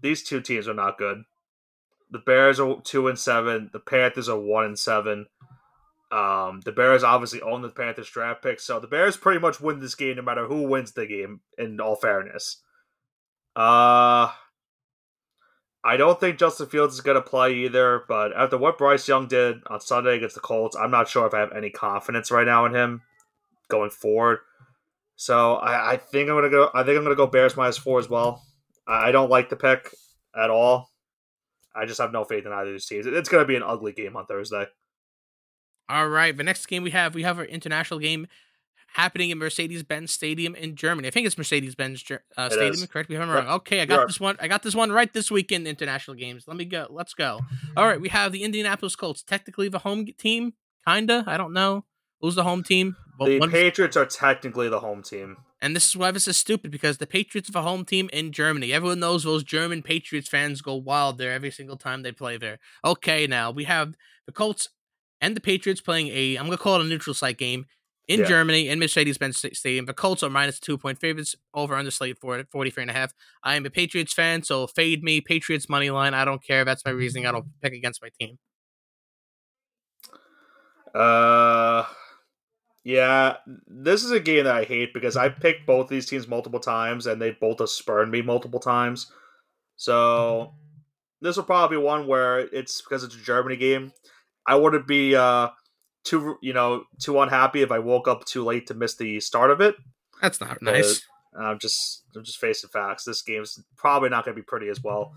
These two teams are not good. The Bears are two and seven. The Panthers are one and seven. Um, the Bears obviously own the Panthers draft pick, so the Bears pretty much win this game no matter who wins the game. In all fairness, uh, I don't think Justin Fields is going to play either. But after what Bryce Young did on Sunday against the Colts, I'm not sure if I have any confidence right now in him going forward. So I, I think I'm gonna go. I think I'm gonna go Bears minus four as well. I, I don't like the pick at all. I just have no faith in either of these teams. It's going to be an ugly game on Thursday. All right, the next game we have, we have our international game happening in Mercedes-Benz Stadium in Germany. I think it's Mercedes-Benz uh, Stadium. Is. Correct me if I'm wrong. Okay, I got this one. I got this one right this weekend. International games. Let me go. Let's go. All right, we have the Indianapolis Colts. Technically the home team, kinda. I don't know who's the home team. the Patriots are technically the home team. And this is why this is stupid because the Patriots have a home team in Germany. Everyone knows those German Patriots fans go wild there every single time they play there. Okay, now we have the Colts and the Patriots playing a I'm gonna call it a neutral site game in yeah. Germany in Mercedes-Benz Stadium. The Colts are minus two point favorites over under slate for 43 and a half. I am a Patriots fan, so fade me. Patriots money line. I don't care. That's my reasoning. I don't pick against my team. Uh yeah, this is a game that I hate because I picked both these teams multiple times and they both have spurned me multiple times. So this will probably be one where it's because it's a Germany game. I wouldn't be uh, too you know too unhappy if I woke up too late to miss the start of it. That's not nice. I'm just I'm just facing facts. This game's probably not going to be pretty as well.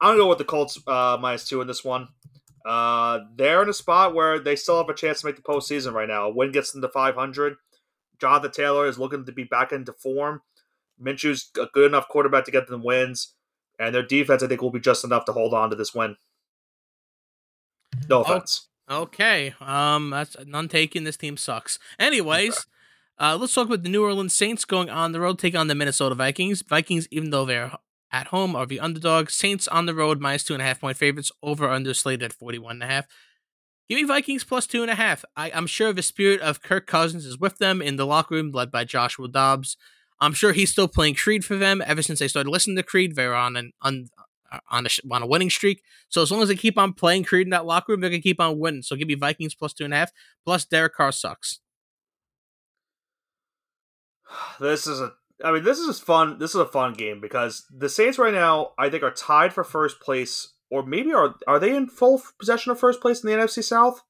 I'm gonna go with the Colts uh, minus two in this one. Uh, they're in a spot where they still have a chance to make the postseason right now. A win gets them to 500. Jonathan Taylor is looking to be back into form. Minshew's a good enough quarterback to get them wins, and their defense I think will be just enough to hold on to this win. No offense. Okay. Um, that's none taken. This team sucks. Anyways, uh, let's talk about the New Orleans Saints going on the road, take on the Minnesota Vikings. Vikings, even though they're at home, are the underdog. Saints on the road, minus two and a half point favorites, over under slated at 41 and a half. Give me Vikings plus two and a half. I, I'm sure the spirit of Kirk Cousins is with them in the locker room, led by Joshua Dobbs. I'm sure he's still playing Creed for them ever since they started listening to Creed. They're on an un, on a on a winning streak. So as long as they keep on playing creating that locker room, they can keep on winning. So give me Vikings plus two and a half. Plus Derek Carr sucks. This is a. I mean, this is fun. This is a fun game because the Saints right now, I think, are tied for first place, or maybe are are they in full possession of first place in the NFC South?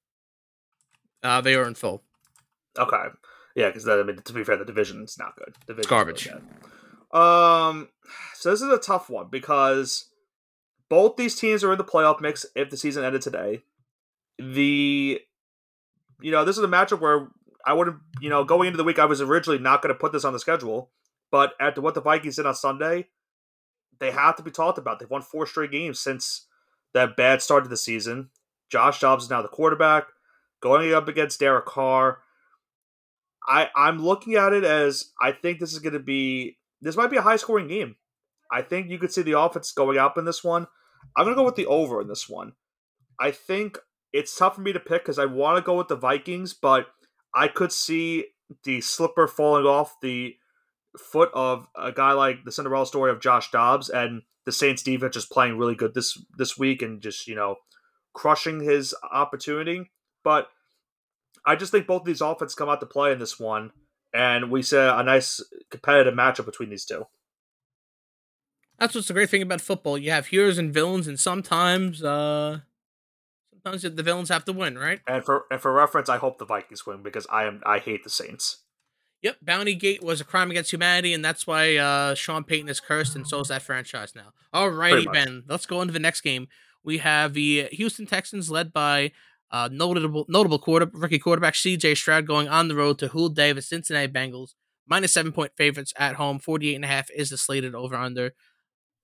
Uh, they are in full. Okay, yeah, because I mean, to be fair, the division's not good. Division garbage. Really um, so this is a tough one because both these teams are in the playoff mix if the season ended today. The you know, this is a matchup where I would have, you know, going into the week I was originally not going to put this on the schedule, but after what the Vikings did on Sunday, they have to be talked about. They've won four straight games since that bad start to the season. Josh Dobbs is now the quarterback, going up against Derek Carr. I I'm looking at it as I think this is going to be this might be a high scoring game. I think you could see the offense going up in this one. I'm to go with the over in this one. I think it's tough for me to pick because I want to go with the Vikings, but I could see the slipper falling off the foot of a guy like the Cinderella story of Josh Dobbs and the Saints defense just playing really good this this week and just you know crushing his opportunity. But I just think both of these offenses come out to play in this one, and we see a nice competitive matchup between these two. That's what's the great thing about football. You have heroes and villains, and sometimes, uh, sometimes the villains have to win, right? And for and for reference, I hope the Vikings win because I am I hate the Saints. Yep, Bounty Gate was a crime against humanity, and that's why uh, Sean Payton is cursed, and so is that franchise now. All righty, Ben, let's go into the next game. We have the Houston Texans led by uh, notable notable quarter rookie quarterback C.J. Stroud going on the road to Hul Davis, Cincinnati Bengals, minus seven point favorites at home. 48 and a half is the slated over under.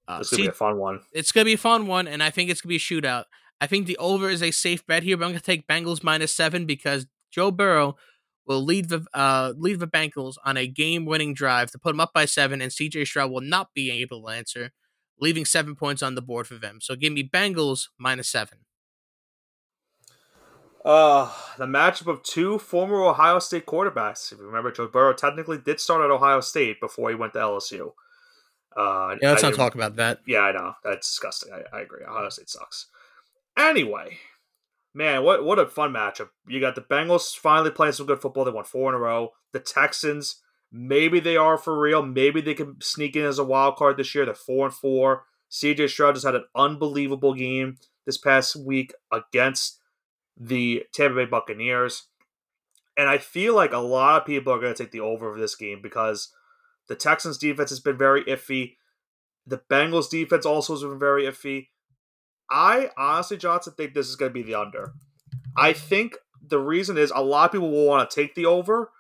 Uh, it's gonna C- be a fun one. It's gonna be a fun one, and I think it's gonna be a shootout. I think the over is a safe bet here, but I'm gonna take Bengals minus seven because Joe Burrow will lead the uh, lead the Bengals on a game-winning drive to put them up by seven, and CJ Stroud will not be able to answer, leaving seven points on the board for them. So give me Bengals minus seven. Uh, the matchup of two former Ohio State quarterbacks. If you remember, Joe Burrow technically did start at Ohio State before he went to LSU. Uh, yeah, let's not talk about that. Yeah, I know that's disgusting. I, I agree. Ohio State sucks. Anyway, man, what what a fun matchup. You got the Bengals finally playing some good football. They won four in a row. The Texans, maybe they are for real. Maybe they can sneak in as a wild card this year. They're four and four. CJ Stroud just had an unbelievable game this past week against the Tampa Bay Buccaneers. And I feel like a lot of people are going to take the over of this game because the Texans defense has been very iffy. The Bengals defense also has been very iffy. I honestly, Johnson, think this is going to be the under. I think the reason is a lot of people will want to take the over,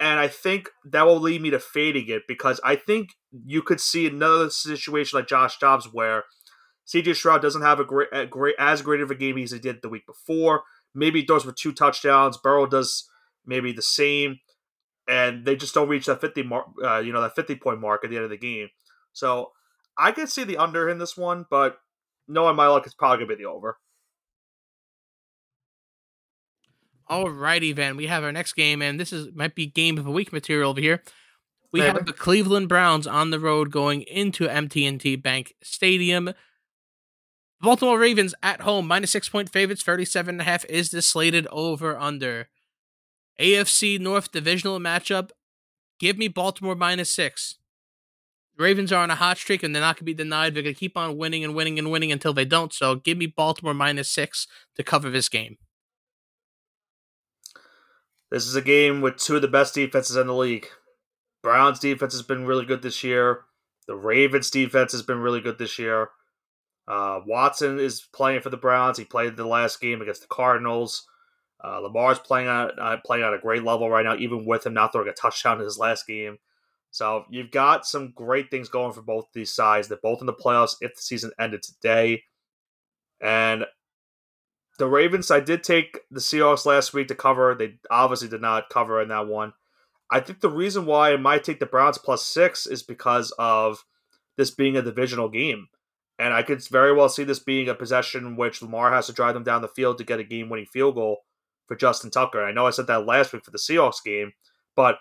and I think that will lead me to fading it because I think you could see another situation like Josh Dobbs where CJ Stroud doesn't have a great, a great as great of a game as he did the week before. Maybe he throws for two touchdowns. Burrow does maybe the same, and they just don't reach that fifty mark. Uh, you know that fifty point mark at the end of the game. So I could see the under in this one, but knowing my luck, it's probably gonna be the over. Alrighty, then we have our next game, and this is might be game of the week material over here. We Maybe. have the Cleveland Browns on the road going into M&T Bank Stadium. Baltimore Ravens at home, minus six point favorites, 37 and a half is the slated over under. AFC North divisional matchup. Give me Baltimore minus six. Ravens are on a hot streak and they're not going to be denied. They're going to keep on winning and winning and winning until they don't. So give me Baltimore minus six to cover this game. This is a game with two of the best defenses in the league. Browns defense has been really good this year. The Ravens defense has been really good this year. Uh, Watson is playing for the Browns. He played the last game against the Cardinals. Uh, Lamar's playing at uh, playing at a great level right now, even with him not throwing a touchdown in his last game. So you've got some great things going for both these sides. They're both in the playoffs if the season ended today. And the Ravens, I did take the Seahawks last week to cover. They obviously did not cover in that one. I think the reason why I might take the Browns plus six is because of this being a divisional game. And I could very well see this being a possession which Lamar has to drive them down the field to get a game winning field goal for Justin Tucker. I know I said that last week for the Seahawks game, but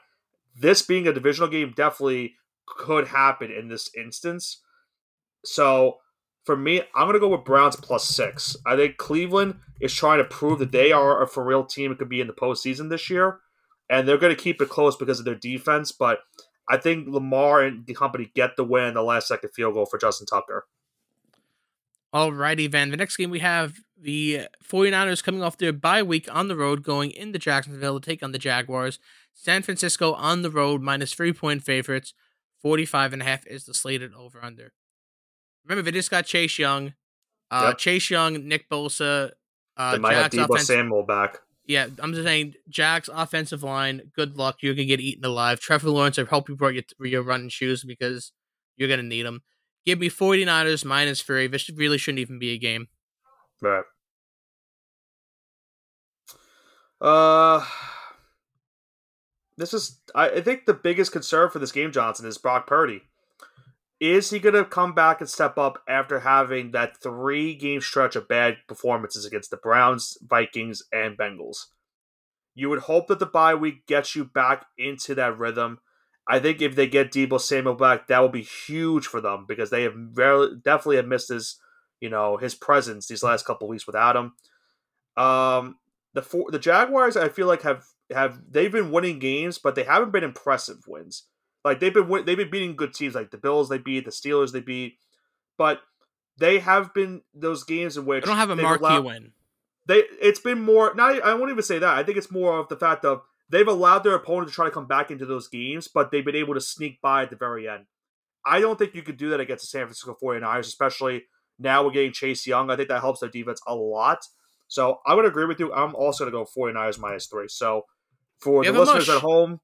this being a divisional game definitely could happen in this instance. So for me, I'm going to go with Browns plus six. I think Cleveland is trying to prove that they are a for real team and could be in the postseason this year. And they're going to keep it close because of their defense. But I think Lamar and the company get the win the last second field goal for Justin Tucker. Alrighty, Van. The next game we have the 49ers coming off their bye week on the road, going into Jacksonville to take on the Jaguars. San Francisco on the road, minus three point favorites. 45 and a half is the slated over under. Remember, they just got Chase Young. Uh, yep. Chase Young, Nick Bosa. Uh, they might Jack's have Deebo offensive- Samuel back. Yeah, I'm just saying, Jack's offensive line, good luck. You're going to get eaten alive. Trevor Lawrence, I hope you brought your, your running shoes because you're going to need them. Give me 49ers minus three. This really shouldn't even be a game. Right. Uh, this is I think the biggest concern for this game, Johnson, is Brock Purdy. is he going to come back and step up after having that three game stretch of bad performances against the Browns, Vikings, and Bengals? You would hope that the bye week gets you back into that rhythm. I think if they get Deebo Samuel back, that will be huge for them because they have very definitely have missed his, you know, his presence these last couple weeks without him. Um, the four, the Jaguars, I feel like have have they've been winning games, but they haven't been impressive wins. Like they've been they've been beating good teams like the Bills they beat, the Steelers they beat, but they have been those games in which I don't have a marquee allowed, win. They it's been more. Not I won't even say that. I think it's more of the fact of they've allowed their opponent to try to come back into those games, but they've been able to sneak by at the very end. I don't think you could do that against the San Francisco 49ers, especially now we're getting Chase Young. I think that helps their defense a lot. So I would agree with you. I'm also going to go 49ers minus three. So for the listeners at home,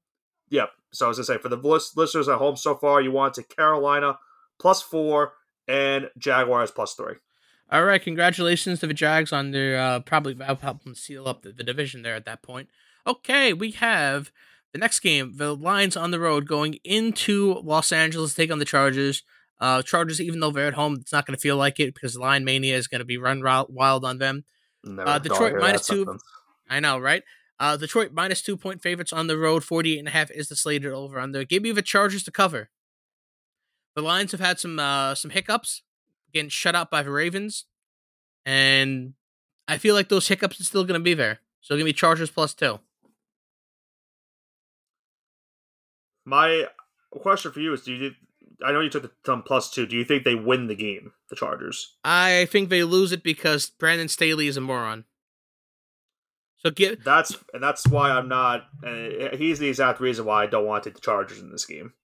yep. So I was going to say, for the listeners at home so far, you want to Carolina plus four and Jaguars plus three. All right, congratulations to the Jags on their uh, probably help them seal up the, the division there at that point. Okay, we have the next game, the Lions on the road going into Los Angeles to take on the Chargers. Uh, Chargers, even though they're at home, it's not going to feel like it because Lion Mania is going to be run wild on them. Uh, Detroit minus two. Sentence. I know, right? Uh, Detroit minus two point favorites on the road. 48 and a half is the slated over under. Give me the Chargers to cover. The Lions have had some uh, some hiccups, getting shut out by the Ravens, and I feel like those hiccups are still going to be there. So give me Chargers plus two. My question for you is: Do you? I know you took the um, plus two. Do you think they win the game, the Chargers? I think they lose it because Brandon Staley is a moron. So get that's and that's why I'm not. Uh, he's the exact reason why I don't want to take the Chargers in this game.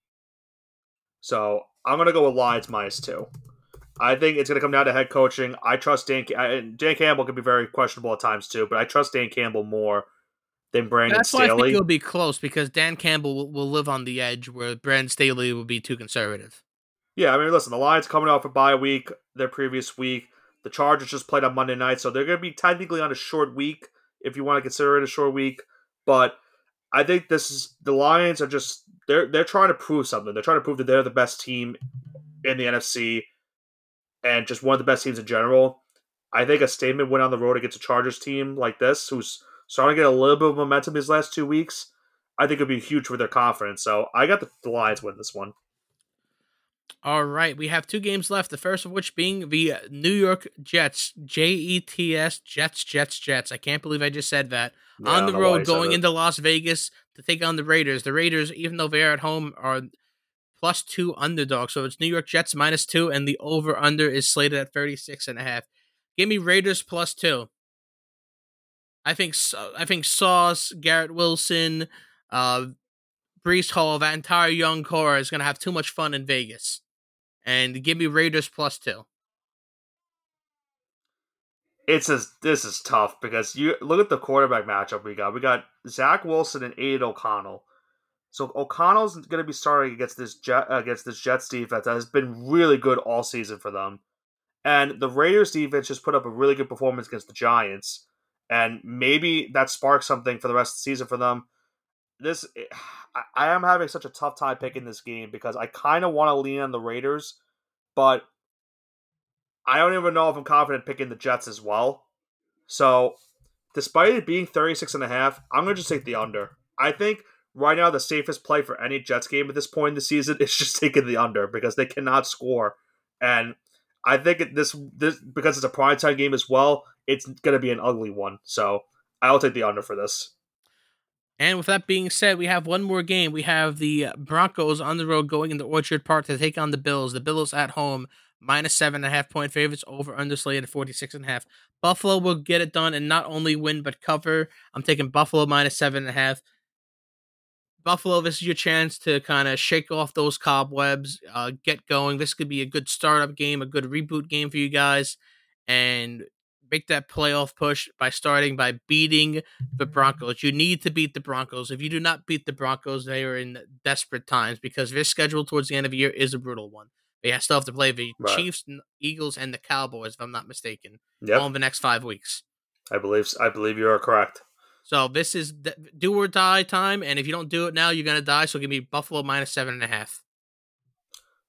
So I'm gonna go with Lions minus two. I think it's gonna come down to head coaching. I trust Dan. Dan Campbell can be very questionable at times too, but I trust Dan Campbell more than Brandon That's Staley. why I think it'll be close because Dan Campbell will, will live on the edge where Brandon Staley will be too conservative. Yeah, I mean, listen, the Lions coming off a bye week, their previous week. The Chargers just played on Monday night, so they're going to be technically on a short week if you want to consider it a short week. But I think this is the Lions are just they're they're trying to prove something. They're trying to prove that they're the best team in the NFC and just one of the best teams in general. I think a statement win on the road against a Chargers team like this, who's starting to get a little bit of momentum these last two weeks, I think it'd be huge for their confidence. So I got the, the Lions win this one. All right, we have two games left. The first of which being the New York Jets, J E T S, Jets, Jets, Jets. I can't believe I just said that. Yeah, on the road, going into Las Vegas to take on the Raiders. The Raiders, even though they're at home, are plus two underdog. So it's New York Jets minus two, and the over under is slated at 36 and a half. Give me Raiders plus two. I think I think Sauce, Garrett Wilson, uh, Breece Hall, that entire young core is to have too much fun in Vegas. And give me Raiders plus two. It's a, this is tough because you look at the quarterback matchup we got. We got Zach Wilson and Aidan O'Connell. So O'Connell's going to be starting against this Jet against this Jets defense that has been really good all season for them. And the Raiders defense just put up a really good performance against the Giants and maybe that sparks something for the rest of the season for them. This eh, I am having such a tough time picking this game because I kind of want to lean on the Raiders, but I don't even know if I'm confident picking the Jets as well. So, despite it being 36 and a half, I'm going to just take the under. I think right now the safest play for any Jets game at this point in the season is just taking the under because they cannot score. And I think this this because it's a primetime game as well it's going to be an ugly one. So I'll take the under for this. And with that being said, we have one more game. We have the Broncos on the road going into Orchard Park to take on the Bills. The Bills at home, minus seven and a half point favorites over under slated 46 and a half. Buffalo will get it done and not only win but cover. I'm taking Buffalo minus seven and a half. Buffalo, this is your chance to kind of shake off those cobwebs, uh, get going. This could be a good startup game, a good reboot game for you guys. And make that playoff push by starting by beating the Broncos. You need to beat the Broncos. If you do not beat the Broncos, they are in desperate times because their schedule towards the end of the year is a brutal one. They still have to play the right. Chiefs, Eagles, and the Cowboys, if I'm not mistaken, yep. all in the next five weeks. I believe I believe you are correct. So this is the, do or die time, and if you don't do it now, you're gonna die. So give me Buffalo minus seven and a half.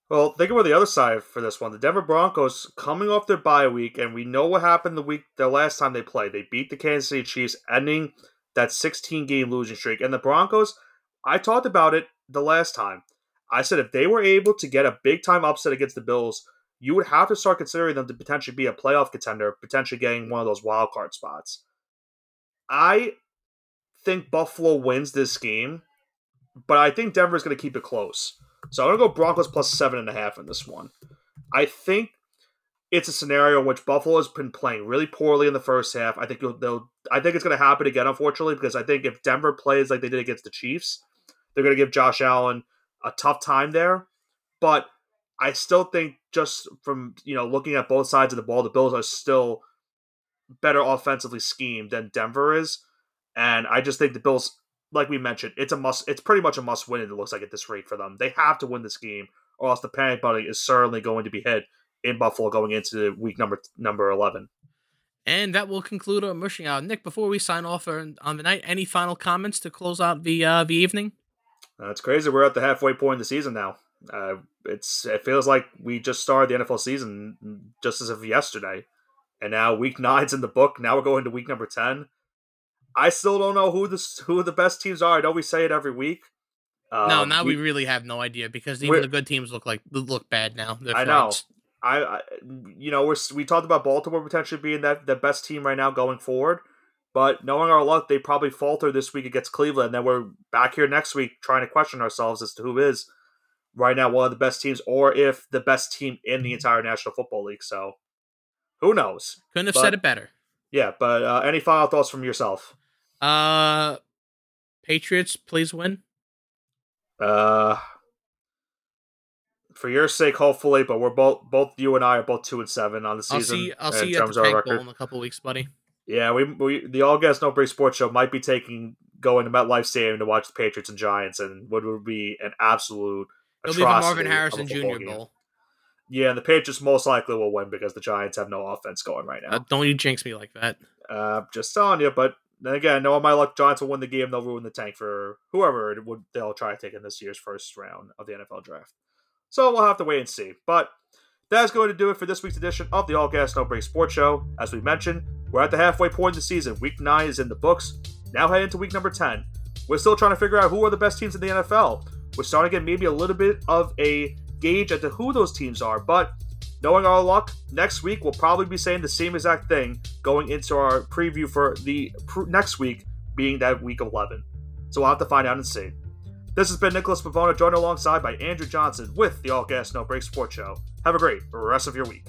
Well, think about the other side for this one. The Denver Broncos coming off their bye week, and we know what happened the week the last time they played. They beat the Kansas City Chiefs, ending that 16 game losing streak. And the Broncos, I talked about it the last time. I said if they were able to get a big time upset against the Bills, you would have to start considering them to potentially be a playoff contender, potentially getting one of those wild card spots. I think Buffalo wins this game, but I think Denver's going to keep it close. So I'm going to go Broncos plus seven and a half in this one. I think it's a scenario in which Buffalo has been playing really poorly in the first half. I think they'll. I think it's going to happen again, unfortunately, because I think if Denver plays like they did against the Chiefs, they're going to give Josh Allen a tough time there. But I still think just from you know looking at both sides of the ball, the Bills are still better offensively schemed than Denver is, and I just think the Bills, like we mentioned, it's a must. It's pretty much a must win. It looks like at this rate for them, they have to win this game, or else the panic button is certainly going to be hit in Buffalo going into week number number eleven. And that will conclude our mushing hour. Nick, before we sign off on the night, any final comments to close out the uh, the evening? That's crazy. We're at the halfway point in the season now. Uh, it's it feels like we just started the NFL season just as of yesterday, and now week nine's in the book. Now we're going to week number ten. I still don't know who the who the best teams are. I know we say it every week. Um, no, now we, we, really have no idea because even the good teams look like look bad now. I know. I, I, you know, we're we talked about Baltimore potentially being that the best team right now going forward, but knowing our luck, they probably falter this week against Cleveland. And then we're back here next week trying to question ourselves as to who is right now one of the best teams, or if the best team in the entire National Football League. So, who knows? Couldn't have but, said it better. Yeah, but uh, any final thoughts from yourself? Uh, Patriots, please win. Uh, for your sake, hopefully. But we're both both you and I are both two and seven on the season. I'll see. I'll see you at the Tank Bowl in a couple weeks, buddy. Yeah, we, we the All Gas No Break Sports Show might be taking going to MetLife Stadium to watch the Patriots and Giants, and what would be an absolute It'll be the Marvin Harrison Jr. Game. Bowl. Yeah, and the Patriots most likely will win because the Giants have no offense going right now. Uh, don't you jinx me like that. Uh, just telling you, but then again, knowing my luck, Giants will win the game. They'll ruin the tank for whoever it would they'll try to take in this year's first round of the NFL draft. So we'll have to wait and see. But that's going to do it for this week's edition of the All Gas No Break Sports Show. As we mentioned, we're at the halfway point of the season. Week nine is in the books. Now head into week number ten. We're still trying to figure out who are the best teams in the NFL. We're starting to get maybe a little bit of a gauge as to who those teams are, but knowing our luck, next week we'll probably be saying the same exact thing going into our preview for the pr- next week being that week 11. So we'll have to find out and see. This has been Nicholas Pavona, joined alongside by Andrew Johnson with the All Gas No Break Sports Show. Have a great rest of your week.